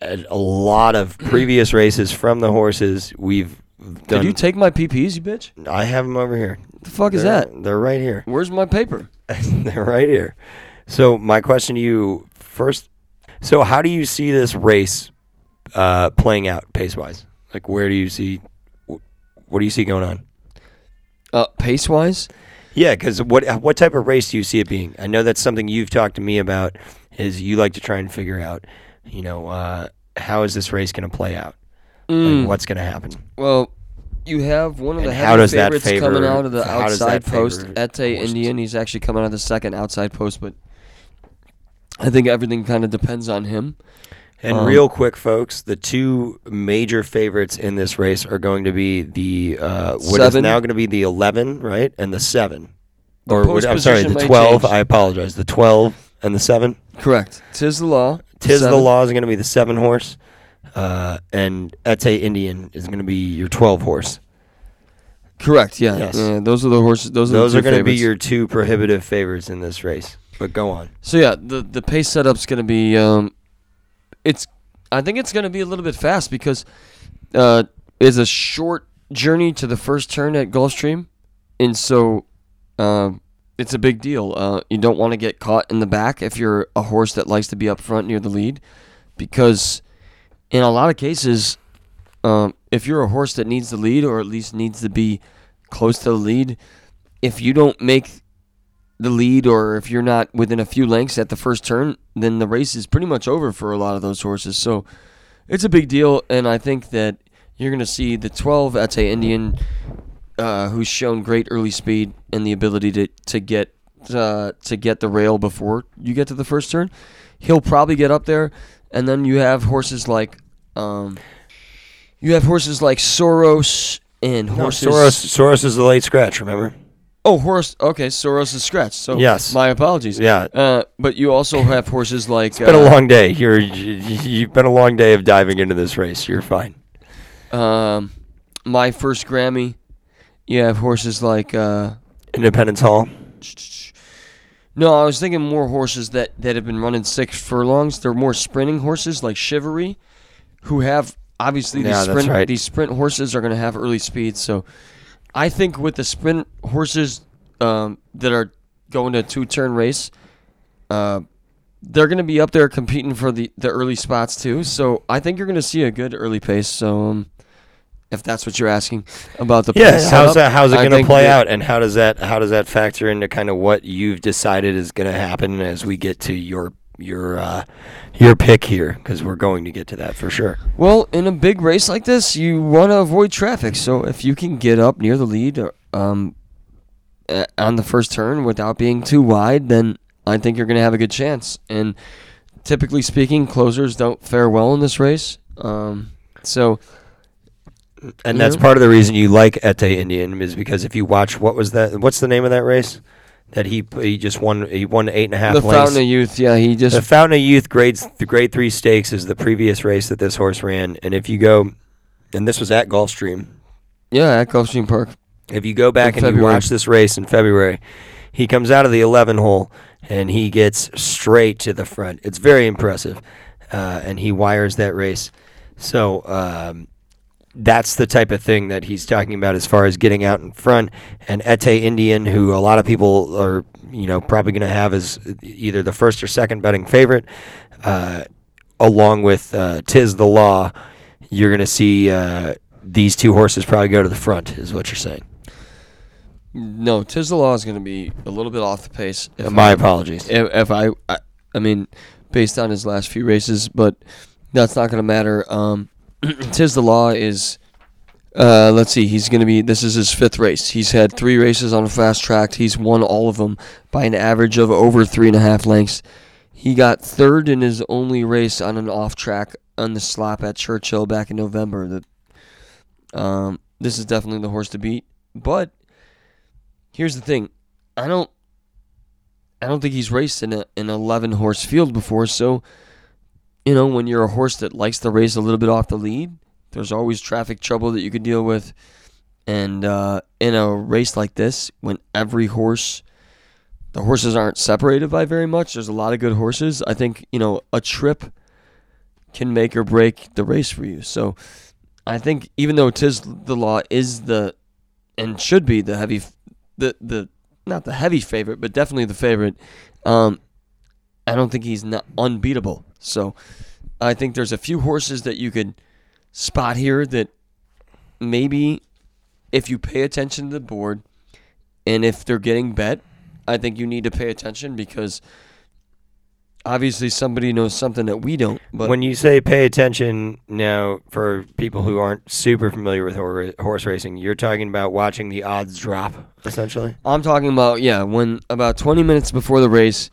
[SPEAKER 1] at a lot of previous races from the horses. We've done.
[SPEAKER 2] Did you take my PPs, you bitch?
[SPEAKER 1] I have them over here.
[SPEAKER 2] What the fuck is
[SPEAKER 1] They're-
[SPEAKER 2] that?
[SPEAKER 1] They're right here.
[SPEAKER 2] Where's my paper?
[SPEAKER 1] they're right here. So my question to you first. So how do you see this race uh, playing out pace wise? Like where do you see? What do you see going on?
[SPEAKER 2] Uh, pace wise,
[SPEAKER 1] Yeah, because what what type of race do you see it being? I know that's something you've talked to me about. Is you like to try and figure out, you know, uh, how is this race going to play out? Like, what's going to happen?
[SPEAKER 2] well, you have one of the heavy
[SPEAKER 1] how does that
[SPEAKER 2] favorites
[SPEAKER 1] favor-
[SPEAKER 2] coming out of the outside post. Ete? Indien, he's actually coming out of the second outside post, but I think everything kind of depends on him.
[SPEAKER 1] And
[SPEAKER 2] Um,
[SPEAKER 1] real quick, folks, the two major favorites in this race are going to be the uh, what is
[SPEAKER 2] Seven.
[SPEAKER 1] now going to be the eleven, right, and the seven.
[SPEAKER 2] The
[SPEAKER 1] or what, I'm sorry, the twelve.
[SPEAKER 2] change.
[SPEAKER 1] I apologize. The twelve and the seven.
[SPEAKER 2] Correct. Tiz the law.
[SPEAKER 1] Tiz the Law is going to be the seven horse, uh, and Ete Indien is going to be your twelve horse.
[SPEAKER 2] Correct. Yeah.
[SPEAKER 1] Yes.
[SPEAKER 2] Yeah, those are the horses. Those are
[SPEAKER 1] Those are going to be your two prohibitive favorites in this race. But go on.
[SPEAKER 2] So yeah, the the pace setup's gonna be um, it's I think it's gonna be a little bit fast because uh, it's a short journey to the first turn at Gulfstream, and so um, it's a big deal. Uh, you don't want to get caught in the back if you're a horse that likes to be up front near the lead, because in a lot of cases, um, if you're a horse that needs the lead or at least needs to be close to the lead, if you don't make the lead or if you're not within a few lengths at the first turn, then the race is pretty much over for a lot of those horses. So it's a big deal, and I think that you're going to see the 12 Ete Indien, uh, who's shown great early speed and the ability to to get uh, to get the rail before you get to the first turn. He'll probably get up there, and then you have horses like Um, you have horses like Soros and
[SPEAKER 1] No,
[SPEAKER 2] horses.
[SPEAKER 1] Soros, Soros is the late scratch. Remember?
[SPEAKER 2] Oh, horse. Okay, Soros is scratch. So
[SPEAKER 1] Yes.
[SPEAKER 2] my apologies.
[SPEAKER 1] Yeah.
[SPEAKER 2] Uh, but you also have horses like.
[SPEAKER 1] It's been a
[SPEAKER 2] uh,
[SPEAKER 1] long day. You're you- you've been a long day of diving into this race. You're fine.
[SPEAKER 2] Um, my first Grammy. You have horses like. Uh,
[SPEAKER 1] Independence Hall.
[SPEAKER 2] no, I was thinking more horses that, that have been running six furlongs. They're more sprinting horses like Shivaree, who have obviously these
[SPEAKER 1] Yeah, that's
[SPEAKER 2] sprint
[SPEAKER 1] right.
[SPEAKER 2] these sprint horses are going to have early speed. So, I think with the sprint horses um, that are going to a two turn race, uh, they're going to be up there competing for the, the early spots too. So I think you're going to see a good early pace. So um, if that's what you're asking about the pace
[SPEAKER 1] how's that? How's it going to play out, and how does that how does that factor into kind of what you've decided is going to happen as we get to your your uh, your pick here? Because we're going to get to that for sure.
[SPEAKER 2] Well, in a big race like this, you want to avoid traffic. So if you can get up near the lead um, uh, on the first turn without being too wide, then I think you're going to have a good chance. And typically speaking, closers don't fare well in this race. Um, so
[SPEAKER 1] And that's part of the reason you like Ete Indien is because if you watch what was that? What's the name of that race? That he he just won. He won eight and a half
[SPEAKER 2] the
[SPEAKER 1] lengths.
[SPEAKER 2] Fountain of Youth, yeah, he just
[SPEAKER 1] The Fountain of Youth grades the grade three stakes is the previous race that this horse ran, and if you go, and this was at Gulfstream.
[SPEAKER 2] yeah at Gulfstream Park.
[SPEAKER 1] If you go back
[SPEAKER 2] In
[SPEAKER 1] and you watch this race in February, he comes out of the 11 hole and he gets straight to the front. It's very impressive, uh, and he wires that race. So um, that's the type of thing that he's talking about as far as getting out in front. And Ete Indien, who a lot of people are, you know, probably going to have as either the first or second betting favorite, uh, along with uh, Tiz the Law, you're going to see uh, these two horses probably go to the front, is what you're saying.
[SPEAKER 2] No, Tiz the Law is going to be a little bit off the pace.
[SPEAKER 1] My
[SPEAKER 2] I-
[SPEAKER 1] apologies.
[SPEAKER 2] if, if I, I, I mean, based on his last few races, but that's not going to matter. Um, Tiz the Law is, uh, let's see, he's going to be. This is his fifth race. He's had three races on a fast track. He's won all of them by an average of over three and a half lengths. He got third in his only race on an off track on the slop at Churchill back in November. That, um, this is definitely the horse to beat. But here's the thing, I don't. I don't think he's raced in a, an 11 horse field before. So, you know, when you're a horse that likes to race a little bit off the lead, there's always traffic trouble that you could deal with. And uh, in a race like this, when every horse, the horses aren't separated by very much, there's a lot of good horses. I think, you know, a trip can make or break the race for you. So I think even though Tiz the Law is the, and should be the heavy, the, the, not the heavy favorite, but definitely the favorite. Um, I don't think he's not unbeatable. So I think there's a few horses that you could spot here that maybe if you pay attention to the board and if they're getting bet, I think you need to pay attention because obviously somebody knows something that we don't. But
[SPEAKER 1] when you say pay attention now, for people who aren't super familiar with horse racing, you're talking about watching the odds drop, essentially.
[SPEAKER 2] I'm talking about yeah, when about 20 minutes before the race,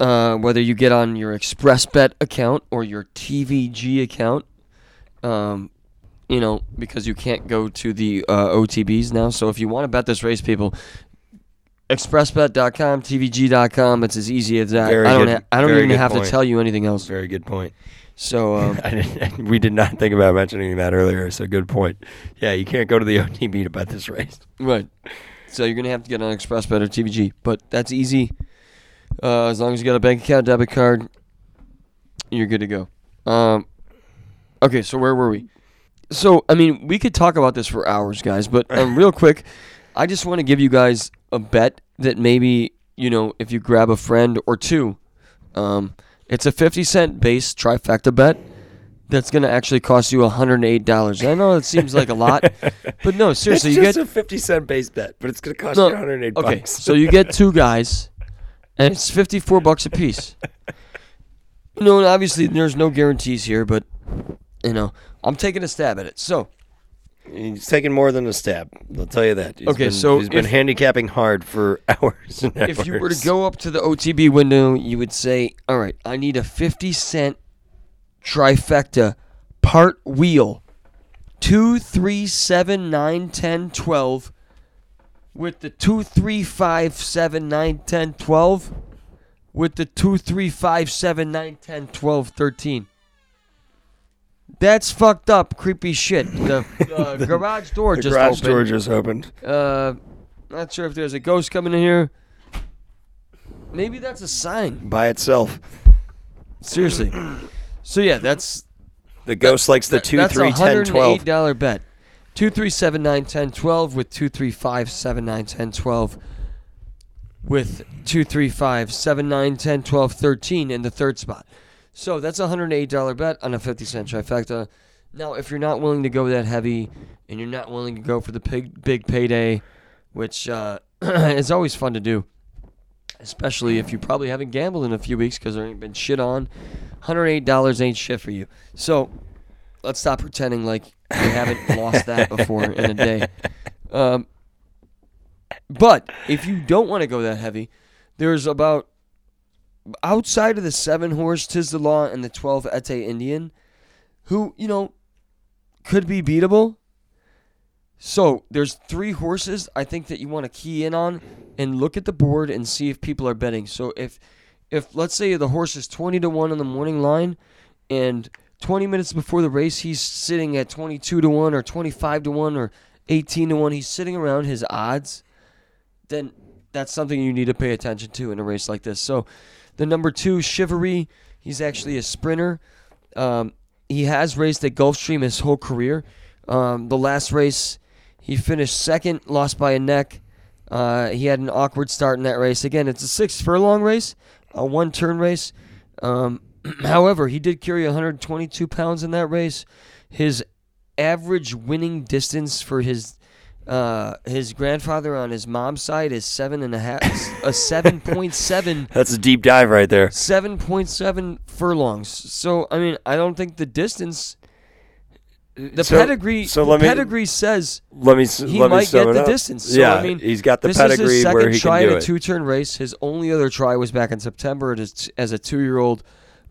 [SPEAKER 2] uh, whether you get on your ExpressBet account or your TVG account, um, you know, because you can't go to the uh, OTBs now. So if you want to bet this race, people, expressbet.com, tvg.com, it's as easy as that.
[SPEAKER 1] Very
[SPEAKER 2] I don't
[SPEAKER 1] good-
[SPEAKER 2] ha- I don't even have
[SPEAKER 1] point.
[SPEAKER 2] to tell you anything else.
[SPEAKER 1] Very good point.
[SPEAKER 2] So um,
[SPEAKER 1] I didn't, we did not think about mentioning that earlier, so good point. Yeah, you can't go to the OTB to bet this race.
[SPEAKER 2] Right. So you're gonna have to get on ExpressBet or TVG, but that's easy. Uh, as long as you got a bank account, debit card, you're good to go. Um, okay, so where were we? So I mean, we could talk about this for hours, guys, but um, real quick, I just want to give you guys a bet that maybe you know if you grab a friend or two, um, it's a fifty cent base trifecta bet. That's gonna actually cost you hundred and eight dollars. I know it seems like a lot, but no, seriously,
[SPEAKER 1] it's
[SPEAKER 2] you get
[SPEAKER 1] a 50 cent base bet, but it's going to cost
[SPEAKER 2] No,
[SPEAKER 1] you 108
[SPEAKER 2] Okay, so you get two guys, and it's fifty-four bucks a piece. You know, and obviously there's no guarantees here, but you know, I'm taking a stab at it. So
[SPEAKER 1] He's taking more than a stab. I'll tell you that. He's
[SPEAKER 2] Okay,
[SPEAKER 1] been,
[SPEAKER 2] so
[SPEAKER 1] he's been
[SPEAKER 2] if-
[SPEAKER 1] handicapping hard for hours and hours.
[SPEAKER 2] if you were to go up to the OTB window, you would say, "All right, I need a fifty cent trifecta part wheel. Two, three, seven, nine, ten, twelve. With the two, three, five, seven, nine, ten, twelve. With the two, three, five, seven, nine, ten, twelve, thirteen. That's fucked up, creepy shit. The uh, garage door
[SPEAKER 1] The
[SPEAKER 2] just
[SPEAKER 1] garage
[SPEAKER 2] opened.
[SPEAKER 1] door just opened.
[SPEAKER 2] Uh, not sure if there's a ghost coming in here. Maybe that's a sign.
[SPEAKER 1] by itself.
[SPEAKER 2] Seriously. So yeah, that's
[SPEAKER 1] The ghost likes the
[SPEAKER 2] that-
[SPEAKER 1] two,
[SPEAKER 2] that's
[SPEAKER 1] three,
[SPEAKER 2] a
[SPEAKER 1] ten,
[SPEAKER 2] hundred
[SPEAKER 1] twelve.
[SPEAKER 2] eight dollar bet. Two three seven nine ten twelve with two three five seven nine ten twelve with two three five seven nine ten twelve thirteen in the third spot. So that's a hundred eight dollar bet on a fifty cent trifecta. Now, if you're not willing to go that heavy and you're not willing to go for the big big payday, which uh, is always fun to do, especially if you probably haven't gambled in a few weeks because there ain't been shit on. Hundred eight dollars ain't shit for you. So let's stop pretending like we haven't lost that before in a day. Um, but if you don't want to go that heavy, there's about outside of the seven horse Tiz the Law and the twelve Ete Indien, who you know could be beatable. So there's three horses I think that you want to key in on and look at the board and see if people are betting. So if if let's say the horse is twenty to one on the morning line, and 20 minutes before the race he's sitting at 22 to 1 or 25 to 1 or 18 to 1 he's sitting around his odds. Then that's something you need to pay attention to in a race like this. So the number two shivaree he's actually a sprinter. Um, he has raced at gulfstream his whole career. Um, the last race he finished second lost by a neck. Uh, he had an awkward start in that race. Again it's a six furlong race a one turn race. Um, However, he did carry 122 pounds in that race. His average winning distance for his uh, his grandfather on his mom's side is seven and a half, a seven point seven,
[SPEAKER 1] That's a deep dive right there.
[SPEAKER 2] seven point seven furlongs. So I mean, I don't think the distance, the
[SPEAKER 1] So-
[SPEAKER 2] pedigree,
[SPEAKER 1] so let me-
[SPEAKER 2] pedigree says
[SPEAKER 1] Let me
[SPEAKER 2] he
[SPEAKER 1] let me
[SPEAKER 2] might
[SPEAKER 1] sum
[SPEAKER 2] get the
[SPEAKER 1] up.
[SPEAKER 2] distance. So,
[SPEAKER 1] yeah,
[SPEAKER 2] I mean,
[SPEAKER 1] he's got the
[SPEAKER 2] this
[SPEAKER 1] pedigree
[SPEAKER 2] is his second
[SPEAKER 1] where he
[SPEAKER 2] try
[SPEAKER 1] can do
[SPEAKER 2] at a two-turn race. His only other try was back in September as, as a two-year-old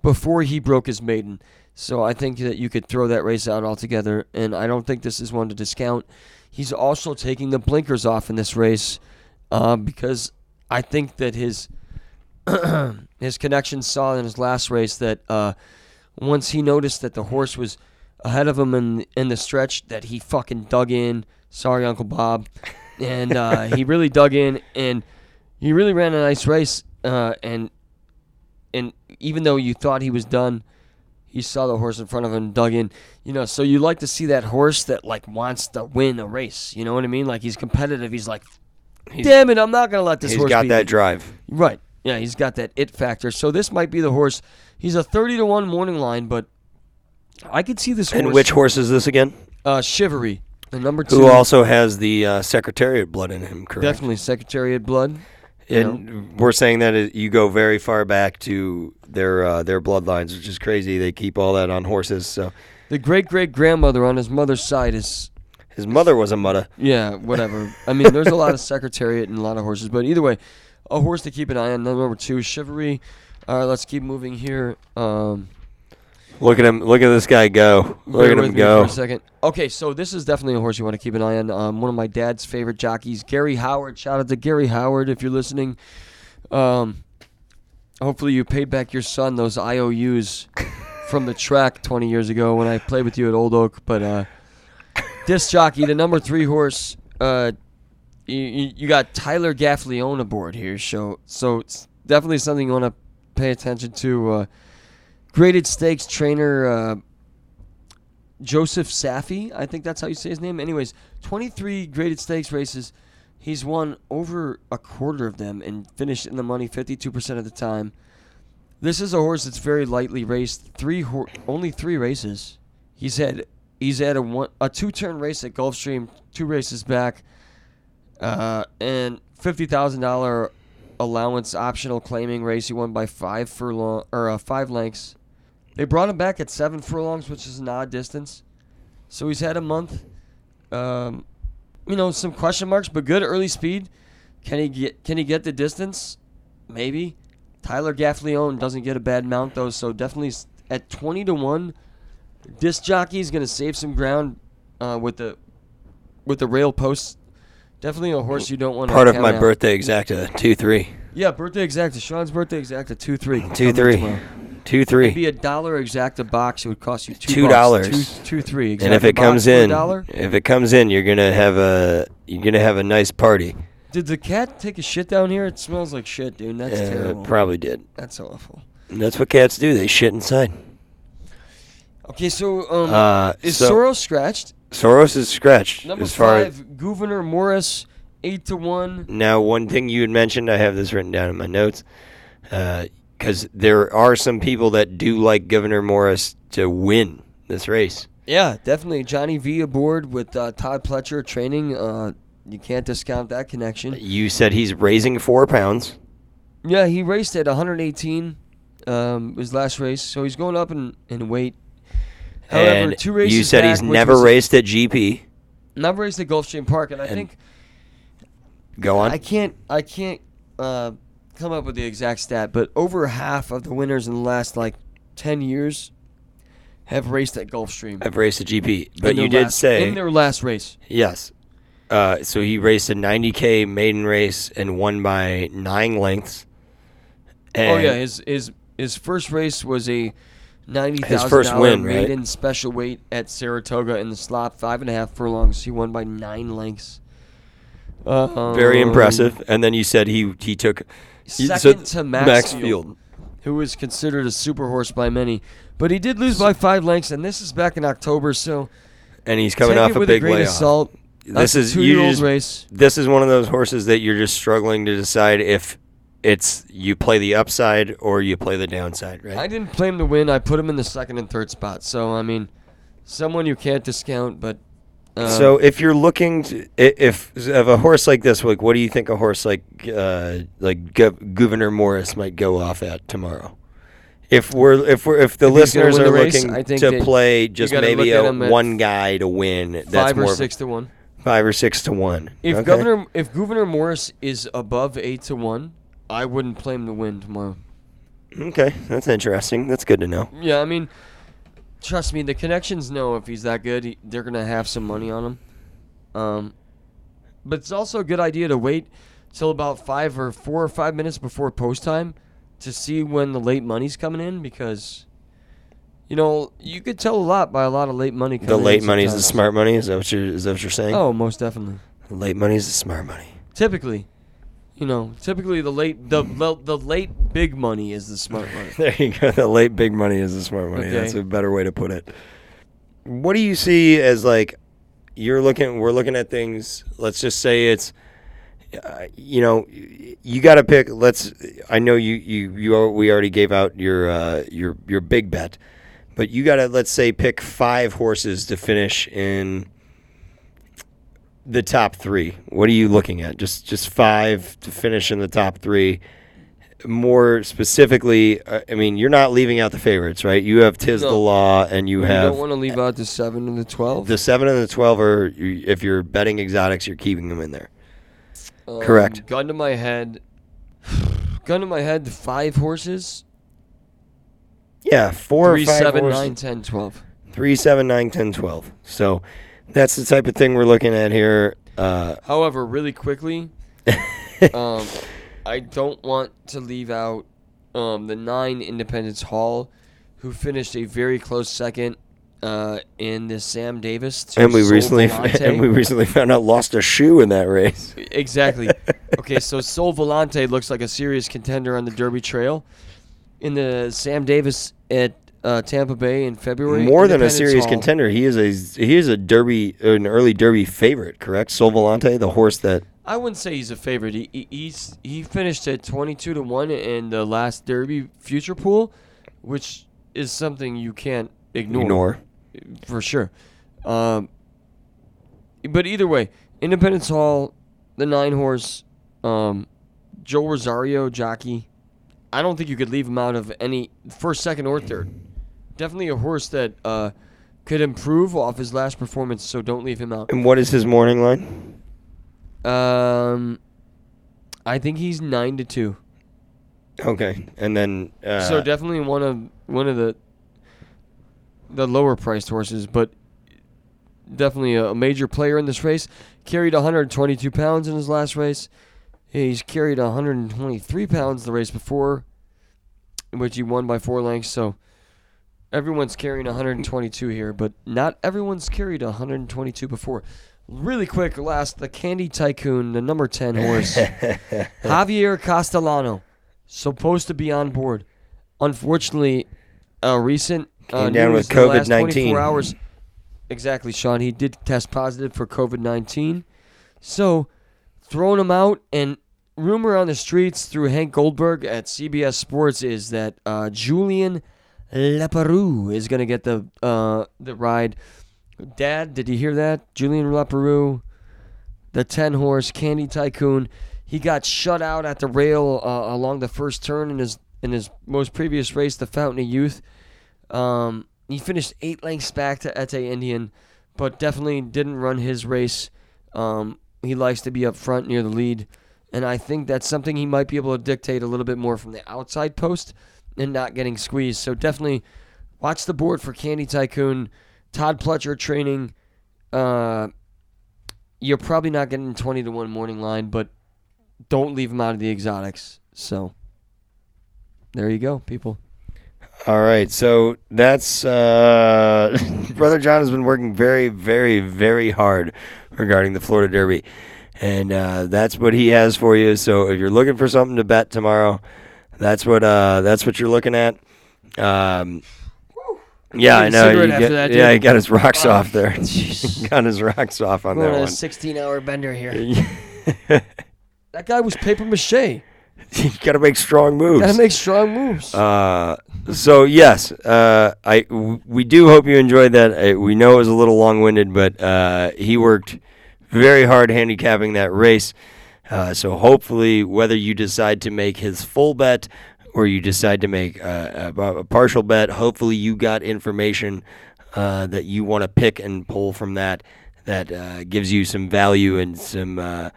[SPEAKER 2] before he broke his maiden. So I think that you could throw that race out altogether, and I don't think this is one to discount. He's also taking the blinkers off in this race uh, because I think that his his connection saw in his last race that uh, once he noticed that the horse was ahead of him in in the stretch, that he fucking dug in. Sorry, Uncle Bob, and uh, he really dug in, and he really ran a nice race. Uh, and and even though you thought he was done, he saw the horse in front of him, dug in. You know, so you like to see that horse that like wants to win a race. You know what I mean? Like he's competitive. He's like, damn it, I'm not gonna let this
[SPEAKER 1] He's
[SPEAKER 2] horse.
[SPEAKER 1] got that
[SPEAKER 2] me."
[SPEAKER 1] drive.
[SPEAKER 2] Right. Yeah, he's got that it factor. So this might be the horse. He's a 30 to 1 morning line, but I could see this horse.
[SPEAKER 1] And which horse is this again?
[SPEAKER 2] Uh, Shivaree. The number two.
[SPEAKER 1] Who also has the uh, Secretariat blood in him, correct?
[SPEAKER 2] Definitely Secretariat blood.
[SPEAKER 1] And we're saying that you go very far back to their uh, their bloodlines, which is crazy. They keep all that on horses. So
[SPEAKER 2] The great great grandmother on his mother's side is.
[SPEAKER 1] his mother was a mutta.
[SPEAKER 2] Yeah, whatever. I mean, there's a lot of Secretariat and a lot of horses, but either way, a horse to keep an eye on. Number two, Shivaree. All right, let's keep moving here. Um,
[SPEAKER 1] Look at him! Look at this guy go! Look
[SPEAKER 2] Bear
[SPEAKER 1] at him go!
[SPEAKER 2] For a second. Okay, so this is definitely a horse you want to keep an eye on. Um, one of my dad's favorite jockeys, Gary Howard. Shout out to Gary Howard if you're listening. Um, hopefully you paid back your son those IOUs from the track 20 years ago when I played with you at Old Oak. But uh, this jockey, the number three horse, uh, you, you, got Tyler Gaffalione aboard here. So so it's definitely something you want to pay attention to. Uh, graded stakes trainer. Uh, Joseph Safi, I think that's how you say his name. Anyways, 23 graded stakes races. He's won over a quarter of them and finished in the money 52% of the time. This is a horse that's very lightly raced. Three hor- only three races. He's had he's had a one a two turn race at Gulfstream, two races back, uh, and fifty thousand dollar allowance optional claiming race. He won by five furlong or uh, five lengths. They brought him back at seven furlongs, which is an odd distance. So he's had a month. Um, you know, some question marks, but good early speed. Can he get? Can he get the distance? Maybe. Tyler Gaffalione doesn't get a bad mount though, so definitely at twenty to one. This jockey is gonna save some ground uh, with the with the rail posts. Definitely a horse you don't want. To.
[SPEAKER 1] Part of my
[SPEAKER 2] out.
[SPEAKER 1] birthday exacta two three.
[SPEAKER 2] Yeah, birthday exacta. Sean's birthday exacta. Two three.
[SPEAKER 1] Two three.
[SPEAKER 2] Tomorrow.
[SPEAKER 1] three.
[SPEAKER 2] It'd be a dollar exacta box. It would cost you two
[SPEAKER 1] Two dollars.
[SPEAKER 2] Two, two three.
[SPEAKER 1] And if it comes in, if it comes in, you're gonna have a you're gonna have a nice party.
[SPEAKER 2] Did the cat take a shit down here? It smells like shit, dude. That's
[SPEAKER 1] Uh,
[SPEAKER 2] terrible.
[SPEAKER 1] probably did.
[SPEAKER 2] That's awful.
[SPEAKER 1] And that's what cats do. They shit inside.
[SPEAKER 2] Okay, so um,
[SPEAKER 1] Uh,
[SPEAKER 2] is
[SPEAKER 1] so
[SPEAKER 2] Soros scratched?
[SPEAKER 1] Soros is scratched
[SPEAKER 2] Number
[SPEAKER 1] as far
[SPEAKER 2] five,
[SPEAKER 1] as
[SPEAKER 2] Gouverneur Morris, eight to one.
[SPEAKER 1] now. One thing you had mentioned, I have this written down in my notes, because there are some people that do like Gouverneur Morris to win this race.
[SPEAKER 2] Yeah, definitely. Johnny V aboard with uh, Todd Pletcher training. Uh, you can't discount that connection.
[SPEAKER 1] You said he's raising four pounds.
[SPEAKER 2] Yeah, he raced at 118. Um, his last race, so he's going up in, in weight. However,
[SPEAKER 1] and
[SPEAKER 2] two races
[SPEAKER 1] you said
[SPEAKER 2] back,
[SPEAKER 1] he's never raced at GP.
[SPEAKER 2] Never raced at Gulfstream Park, and I
[SPEAKER 1] And
[SPEAKER 2] think
[SPEAKER 1] Go on.
[SPEAKER 2] I can't I can't uh, come up with the exact stat, but over half of the winners in the last like ten years have raced at Gulfstream.
[SPEAKER 1] I've raced at GP, but
[SPEAKER 2] In
[SPEAKER 1] you
[SPEAKER 2] their
[SPEAKER 1] did
[SPEAKER 2] last-
[SPEAKER 1] say
[SPEAKER 2] in their last race.
[SPEAKER 1] yes. Uh, so he raced a 90k maiden race and won by nine lengths.
[SPEAKER 2] oh yeah, his his his first race was a ninety
[SPEAKER 1] His
[SPEAKER 2] thousand
[SPEAKER 1] first
[SPEAKER 2] dollar
[SPEAKER 1] win, right?
[SPEAKER 2] maiden special weight at Saratoga in the slop, five and a half furlongs. He won by nine lengths.
[SPEAKER 1] Very
[SPEAKER 2] Um,
[SPEAKER 1] impressive. And then you said he he took he- so
[SPEAKER 2] Second to
[SPEAKER 1] Maxfield,
[SPEAKER 2] who was considered a super horse by many, but he did lose by five lengths, and this is back in October, so
[SPEAKER 1] and he's coming
[SPEAKER 2] take
[SPEAKER 1] off
[SPEAKER 2] it
[SPEAKER 1] a
[SPEAKER 2] with
[SPEAKER 1] big
[SPEAKER 2] a grain
[SPEAKER 1] layoff.
[SPEAKER 2] of salt.
[SPEAKER 1] This
[SPEAKER 2] That's a
[SPEAKER 1] is you
[SPEAKER 2] two-year-old
[SPEAKER 1] just,
[SPEAKER 2] race.
[SPEAKER 1] this is one of those horses that you're just struggling to decide if it's you play the upside or you play the downside, right?
[SPEAKER 2] I didn't play him to win. I put him in the second and third spot. So I mean, someone you can't discount. But uh,
[SPEAKER 1] so if you're looking to, if of a horse like this, like what do you think a horse like uh, like Gov- Gouverneur Morris might go off at tomorrow? If we're if we're if the
[SPEAKER 2] If
[SPEAKER 1] listeners are
[SPEAKER 2] the race,
[SPEAKER 1] looking to play just maybe a one guy to win, that's
[SPEAKER 2] five or six to one.
[SPEAKER 1] five or six to one.
[SPEAKER 2] If
[SPEAKER 1] Okay.
[SPEAKER 2] Governor if Gouverneur Morris is above eight to one, I wouldn't play him to win tomorrow.
[SPEAKER 1] Okay, that's interesting. That's good to know.
[SPEAKER 2] Yeah, I mean, trust me, the connections know if he's that good, he, they're gonna have some money on him. Um, but it's also a good idea to wait till about five or four or five minutes before post time to see when the late money's coming in because. You know, you could tell a lot by a lot of late money. Coming
[SPEAKER 1] The late money is the smart money. Is that what you're is that what you're saying?
[SPEAKER 2] Oh, most definitely.
[SPEAKER 1] The late money is the smart money.
[SPEAKER 2] Typically, you know, typically the late the the, late big money is the smart money.
[SPEAKER 1] There you go. The late big money is the smart money.
[SPEAKER 2] Okay.
[SPEAKER 1] That's a better way to put it. What do you see as like you're looking? We're looking at things. Let's just say it's, uh, you know, you got to pick. Let's. I know you you you we already gave out your uh, your your big bet, but you got to let's say pick five horses to finish in the top three. What are you looking at? Just just five to finish in the top three more specifically, uh, I mean, you're not leaving out the favorites, right? You have Tis the
[SPEAKER 2] No.
[SPEAKER 1] Law, and you have
[SPEAKER 2] You
[SPEAKER 1] have
[SPEAKER 2] don't want to leave out the seven and the twelve.
[SPEAKER 1] the seven and the twelve. Are you- if you're betting exotics, you're keeping them in there.
[SPEAKER 2] Um,
[SPEAKER 1] Correct.
[SPEAKER 2] Gun to my head. Gun to my head. Five horses.
[SPEAKER 1] Yeah, four
[SPEAKER 2] Three,
[SPEAKER 1] or five
[SPEAKER 2] seven,
[SPEAKER 1] horses.
[SPEAKER 2] nine, ten, twelve.
[SPEAKER 1] Three, seven, nine, ten, twelve. So that's the type of thing we're looking at here. Uh,
[SPEAKER 2] However, really quickly, um, I don't want to leave out um, the nine Independence Hall, who finished a very close second uh, in the Sam Davis.
[SPEAKER 1] and we
[SPEAKER 2] Sol
[SPEAKER 1] recently
[SPEAKER 2] Volante.
[SPEAKER 1] and we recently found out lost a shoe in that race.
[SPEAKER 2] Exactly. okay, so Sole Volante looks like a serious contender on the Derby Trail. In the Sam Davis at uh, Tampa Bay in February.
[SPEAKER 1] More than a serious
[SPEAKER 2] Hall-
[SPEAKER 1] contender, he is a he is a Derby an early Derby favorite. Correct, Sole Volante, the horse that
[SPEAKER 2] I wouldn't say he's a favorite. He, he he's he finished at twenty two to one in the last Derby future pool, which is something you can't ignore,
[SPEAKER 1] ignore.
[SPEAKER 2] for sure. Um, but either way, Independence Hall, the nine horse, um, Joe Rosario jockey. I don't think you could leave him out of any first, second, or third. Definitely a horse that uh, could improve off his last performance, so don't leave him out.
[SPEAKER 1] And what is his morning line?
[SPEAKER 2] Um, I think he's nine to two.
[SPEAKER 1] Okay, and then uh,
[SPEAKER 2] so definitely one of one of the the lower priced horses, but definitely a major player in this race. Carried 122 pounds in his last race. He's carried 123 pounds the race before, in which he won by four lengths. So everyone's carrying 122 here, but not everyone's carried 122 before. Really quick, last the Candy Tycoon, the number 10 horse, Javier Castellano, supposed to be on board. Unfortunately, a recent uh,
[SPEAKER 1] Came down with
[SPEAKER 2] in the last
[SPEAKER 1] COVID-19.
[SPEAKER 2] 24 hours. Exactly, Sean. He did test positive for COVID 19. So, throwing him out, and rumor on the streets through Hank Goldberg at CBS Sports is that uh, Julian Leparoux is going to get the uh, the ride. Dad, did you hear that? Julian Leparoux, the 10 horse Candy Tycoon. He got shut out at the rail uh, along the first turn in his in his most previous race, the Fountain of Youth. Um, he finished eight lengths back to Ete Indien, but definitely didn't run his race. Um, he likes to be up front near the lead, and I think that's something he might be able to dictate a little bit more from the outside post and not getting squeezed. So definitely watch the board for Candy Tycoon, Todd Pletcher training. Uh, you're probably not getting 20 to 1 morning line, but don't leave him out of the exotics. So there you go, people.
[SPEAKER 1] All right, so that's uh, brother John has been working very, very, very hard regarding the Florida Derby, and uh, that's what he has for you. So if you're looking for something to bet tomorrow, that's what uh, that's what you're looking at. Um, yeah, I know. You get-
[SPEAKER 2] that,
[SPEAKER 1] yeah, he got his rocks
[SPEAKER 2] Oh,
[SPEAKER 1] off there. got his rocks off on
[SPEAKER 2] Going
[SPEAKER 1] that
[SPEAKER 2] on a
[SPEAKER 1] one.
[SPEAKER 2] 16 hour bender here. That guy was paper mache.
[SPEAKER 1] you got to make strong moves.
[SPEAKER 2] Gotta make strong moves.
[SPEAKER 1] Uh, so yes, uh, I w- we do hope you enjoyed that. Uh, we know it was a little long-winded, but uh, he worked very hard handicapping that race. Uh, so hopefully, whether you decide to make his full bet or you decide to make uh, a, a partial bet, hopefully you got information uh, that you want to pick and pull from that that uh, gives you some value and some uh,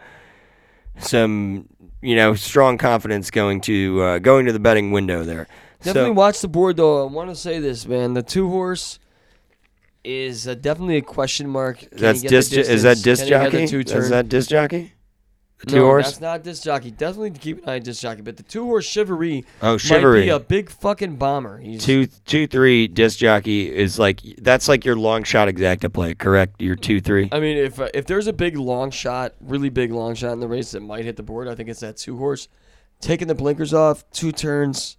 [SPEAKER 1] some you know strong confidence going to uh, going to the betting window there.
[SPEAKER 2] definitely
[SPEAKER 1] so,
[SPEAKER 2] watch the board, though. I want to say this, man. The two horse is uh, definitely a question mark. Can
[SPEAKER 1] that's disc. Is that disc
[SPEAKER 2] Can he get
[SPEAKER 1] jockey? Is that disc jockey? Two
[SPEAKER 2] no,
[SPEAKER 1] horse.
[SPEAKER 2] that's not disc jockey. Definitely keep an eye on disc jockey. But the two horse shivaree
[SPEAKER 1] Oh,
[SPEAKER 2] might be a big fucking bomber. He's
[SPEAKER 1] Two two three disc jockey is like that's like your long shot exacta play, correct? Your two three.
[SPEAKER 2] I mean, if uh, if there's a big long shot, really big long shot in the race that might hit the board, I think it's that two horse. Taking the blinkers off, two turns.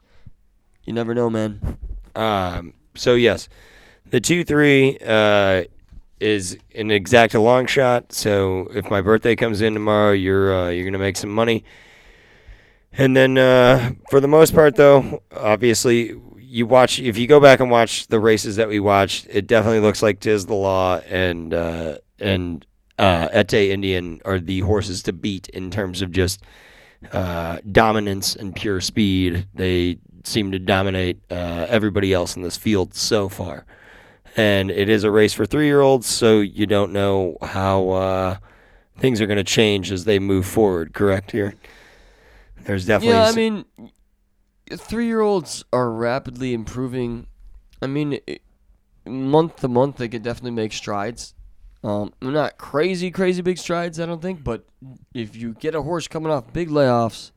[SPEAKER 2] You never know, man.
[SPEAKER 1] Um, so yes, the two three uh, is an exact long shot. So if my birthday comes in tomorrow, you're uh, you're gonna make some money. And then uh, for the most part, though, obviously you watch if you go back and watch the races that we watched, it definitely looks like Tiz the Law and uh, and uh, Ete Indien are the horses to beat in terms of just uh, dominance and pure speed. They seem to dominate uh, everybody else in this field so far. And it is a race for three year olds, so you don't know how uh, things are going to change as they move forward, correct? Here? There's definitely.
[SPEAKER 2] Yeah, I mean, three year olds are rapidly improving. I mean, month to month, they could definitely make strides. Um, not crazy, crazy big strides, I don't think, but if you get a horse coming off big layoffs,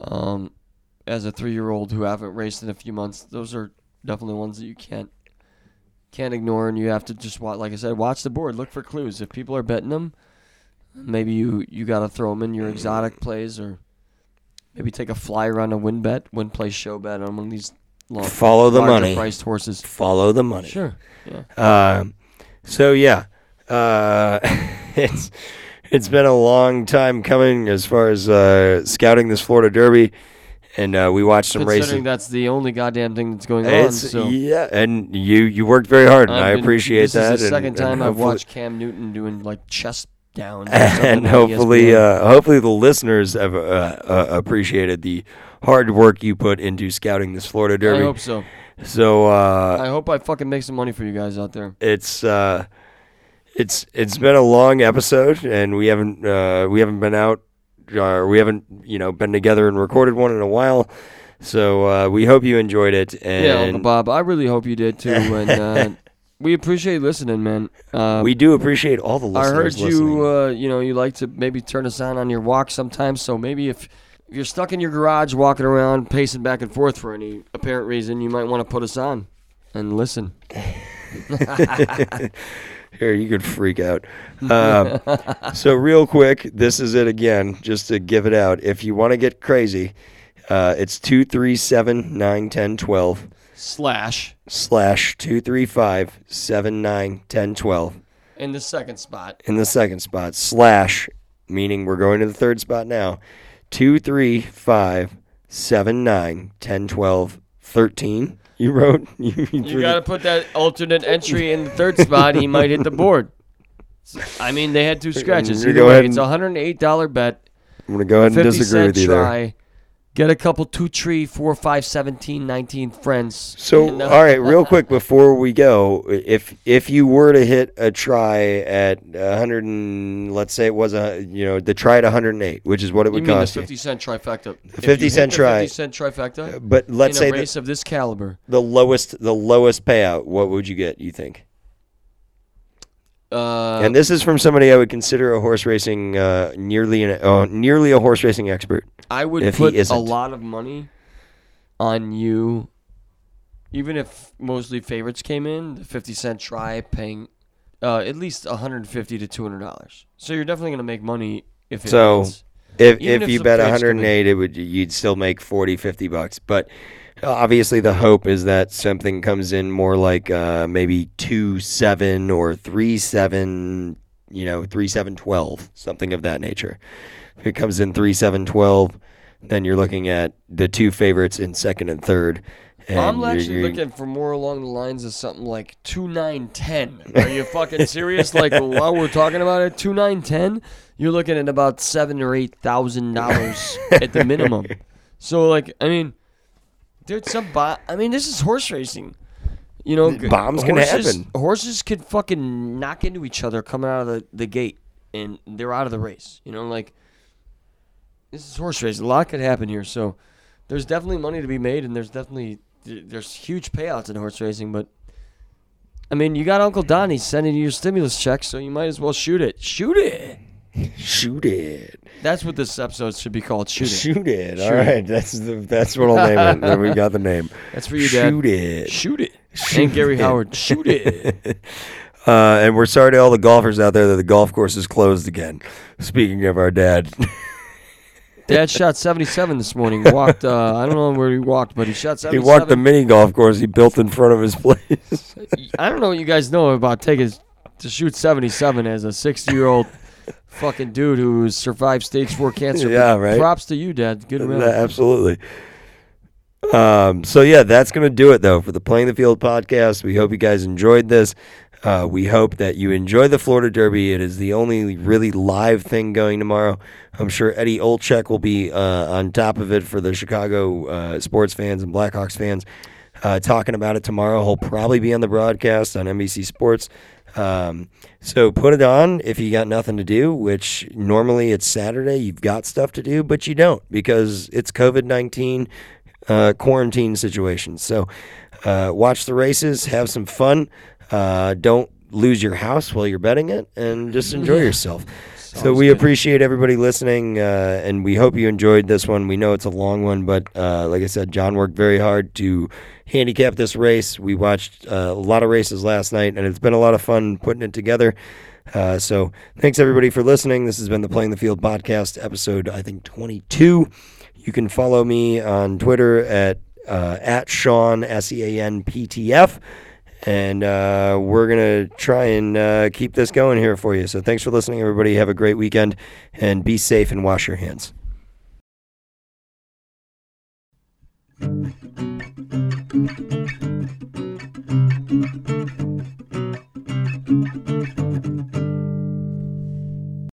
[SPEAKER 2] um, as a three year old who haven't raced in a few months, those are definitely ones that you can't can't ignore, and you have to just watch. Like I said, watch the board, look for clues. If people are betting them, maybe you you got to throw them in your exotic plays or maybe take a flyer on a win bet, win play show bet on one of these long,
[SPEAKER 1] Follow the money.
[SPEAKER 2] priced horses.
[SPEAKER 1] follow the money.
[SPEAKER 2] Sure. Yeah.
[SPEAKER 1] Um, so yeah, uh, it's it's been a long time coming as far as uh, scouting this Florida Derby, and uh, we watched some
[SPEAKER 2] Considering
[SPEAKER 1] races.
[SPEAKER 2] that's the only goddamn thing that's going on. So
[SPEAKER 1] yeah, and you you worked very hard, and
[SPEAKER 2] I've
[SPEAKER 1] I
[SPEAKER 2] been-
[SPEAKER 1] appreciate
[SPEAKER 2] this
[SPEAKER 1] that.
[SPEAKER 2] Is the
[SPEAKER 1] and-
[SPEAKER 2] second
[SPEAKER 1] and
[SPEAKER 2] time I've
[SPEAKER 1] hopefully-
[SPEAKER 2] watched Cam Newton doing like chest down. or something
[SPEAKER 1] and hopefully,
[SPEAKER 2] ESPN.
[SPEAKER 1] uh, hopefully the listeners have uh, uh, appreciated the hard work you put into scouting this Florida Derby.
[SPEAKER 2] I
[SPEAKER 1] Derby.
[SPEAKER 2] hope so.
[SPEAKER 1] So uh,
[SPEAKER 2] I hope I fucking make some money for you guys out there.
[SPEAKER 1] it's uh, it's it's been a long episode, and we haven't uh, we haven't been out, uh, we haven't you know been together and recorded one in a while. So uh, we hope you enjoyed it. And
[SPEAKER 2] yeah, Uncle Bob. I really hope you did too, and uh, we appreciate listening, man. Uh,
[SPEAKER 1] we do appreciate all the listeners.
[SPEAKER 2] I heard you. Uh, you know, you like to maybe turn us on on your walk sometimes. So maybe if, if you're stuck in your garage walking around, pacing back and forth for any apparent reason, you might want to put us on and listen.
[SPEAKER 1] Here, you could freak out. Um, so, real quick, this is it again, just to give it out. If you want to get crazy, uh, it's 237 910 12
[SPEAKER 2] Slash
[SPEAKER 1] slash 235 79 10 12
[SPEAKER 2] in the second spot.
[SPEAKER 1] in the second spot, slash, meaning we're going to the third spot now, 235 79 10 12 13. You wrote? You,
[SPEAKER 2] You
[SPEAKER 1] threw
[SPEAKER 2] got to put that alternate entry in the third spot. He might hit the board. I mean, they had two scratches. Either
[SPEAKER 1] go
[SPEAKER 2] way, it's a hundred and eight dollar bet.
[SPEAKER 1] I'm to go ahead and disagree with you there.
[SPEAKER 2] Get a couple two, three, four, five, 17, 19 friends.
[SPEAKER 1] So, all right, real quick before we go, if if you were to hit a try at 100 and let's say it was a you know the try at 108, which is what it
[SPEAKER 2] You
[SPEAKER 1] would
[SPEAKER 2] mean
[SPEAKER 1] cost you.
[SPEAKER 2] 50 cent trifecta? If
[SPEAKER 1] 50
[SPEAKER 2] you hit
[SPEAKER 1] cent
[SPEAKER 2] the
[SPEAKER 1] try.
[SPEAKER 2] 50 cent trifecta
[SPEAKER 1] But let's
[SPEAKER 2] in
[SPEAKER 1] say
[SPEAKER 2] a
[SPEAKER 1] the,
[SPEAKER 2] race of this caliber.
[SPEAKER 1] the lowest the lowest payout, what would you get? You think?
[SPEAKER 2] Uh,
[SPEAKER 1] and this is from somebody I would consider a horse racing uh, nearly an uh, nearly a horse racing expert.
[SPEAKER 2] I would put a lot of money on you, even if mostly favorites came in. The 50 cent try paying uh, at least 150 to 200 dollars. So you're definitely gonna make money if it
[SPEAKER 1] So. If if
[SPEAKER 2] if
[SPEAKER 1] you bet
[SPEAKER 2] favorites come in.
[SPEAKER 1] 108, it would you'd still make 40, 50 bucks. But obviously, the hope is that something comes in more like uh, maybe two seven or three seven. You know, three seven twelve, something of that nature. If it comes in three seven twelve, then you're looking at the two favorites in second and third. And
[SPEAKER 2] I'm
[SPEAKER 1] you're-
[SPEAKER 2] actually
[SPEAKER 1] you're-
[SPEAKER 2] looking for more along the lines of something like two nine ten. Are you fucking serious? like while we're talking about it, two nine ten, you're looking at about seven or eight thousand dollars at the minimum. So like, I mean, dude, some bo- I mean, this is horse racing. You know,
[SPEAKER 1] Bombs can
[SPEAKER 2] horses,
[SPEAKER 1] happen.
[SPEAKER 2] Horses could fucking knock into each other coming out of the, the gate, and they're out of the race. You know, like this is horse racing. A lot could happen here. So there's definitely money to be made, and there's definitely there's huge payouts in horse racing. But I mean, you got Uncle Donnie sending you your stimulus check, so you might as well shoot it. Shoot it.
[SPEAKER 1] Shoot it.
[SPEAKER 2] That's what this episode should be called. Shoot it.
[SPEAKER 1] Shoot it. All
[SPEAKER 2] Shoot it.
[SPEAKER 1] that's the that's what I'll name it. Then we got the name.
[SPEAKER 2] That's for you, Dad.
[SPEAKER 1] Shoot it.
[SPEAKER 2] Shoot it.
[SPEAKER 1] Shoot
[SPEAKER 2] and Gary
[SPEAKER 1] it.
[SPEAKER 2] Howard. Shoot it.
[SPEAKER 1] Uh, and we're sorry to all the golfers out there that the golf course is closed again. Speaking of our dad,
[SPEAKER 2] Dad shot 77 this morning. Walked. Uh, I don't know where he walked, but he shot
[SPEAKER 1] he walked the mini golf course he built in front of his place.
[SPEAKER 2] I don't know what you guys know about taking to shoot 77 as a 60 year old fucking dude who survived stage four cancer.
[SPEAKER 1] Yeah, right.
[SPEAKER 2] Props to you, Dad. Good around.
[SPEAKER 1] Absolutely. Um, so yeah, that's gonna do it though for the Playing the Field podcast. We hope you guys enjoyed this. Uh, we hope that you enjoy the Florida Derby. It is the only really live thing going tomorrow. I'm sure Eddie Olczyk will be uh, on top of it for the Chicago uh, sports fans and Blackhawks fans. Uh, talking about it tomorrow. He'll probably be on the broadcast on NBC Sports. Um, so put it on if you got nothing to do, which normally it's Saturday. You've got stuff to do, but you don't because it's COVID 19 uh, quarantine situation. So uh, watch the races, have some fun. Uh, don't lose your house while you're betting it, and just enjoy yourself. So we
[SPEAKER 2] good.
[SPEAKER 1] appreciate everybody listening, uh, and we hope you enjoyed this one. We know it's a long one, but uh, like I said, John worked very hard to handicap this race. We watched uh, a lot of races last night, and it's been a lot of fun putting it together. Uh, so thanks everybody for listening. This has been the Playing the Field podcast, episode I think 22. You can follow me on Twitter at uh, at Sean S E A N P T F, and uh, we're gonna try and uh, keep this going here for you. So thanks for listening, everybody. Have a great weekend, and be safe and wash your hands.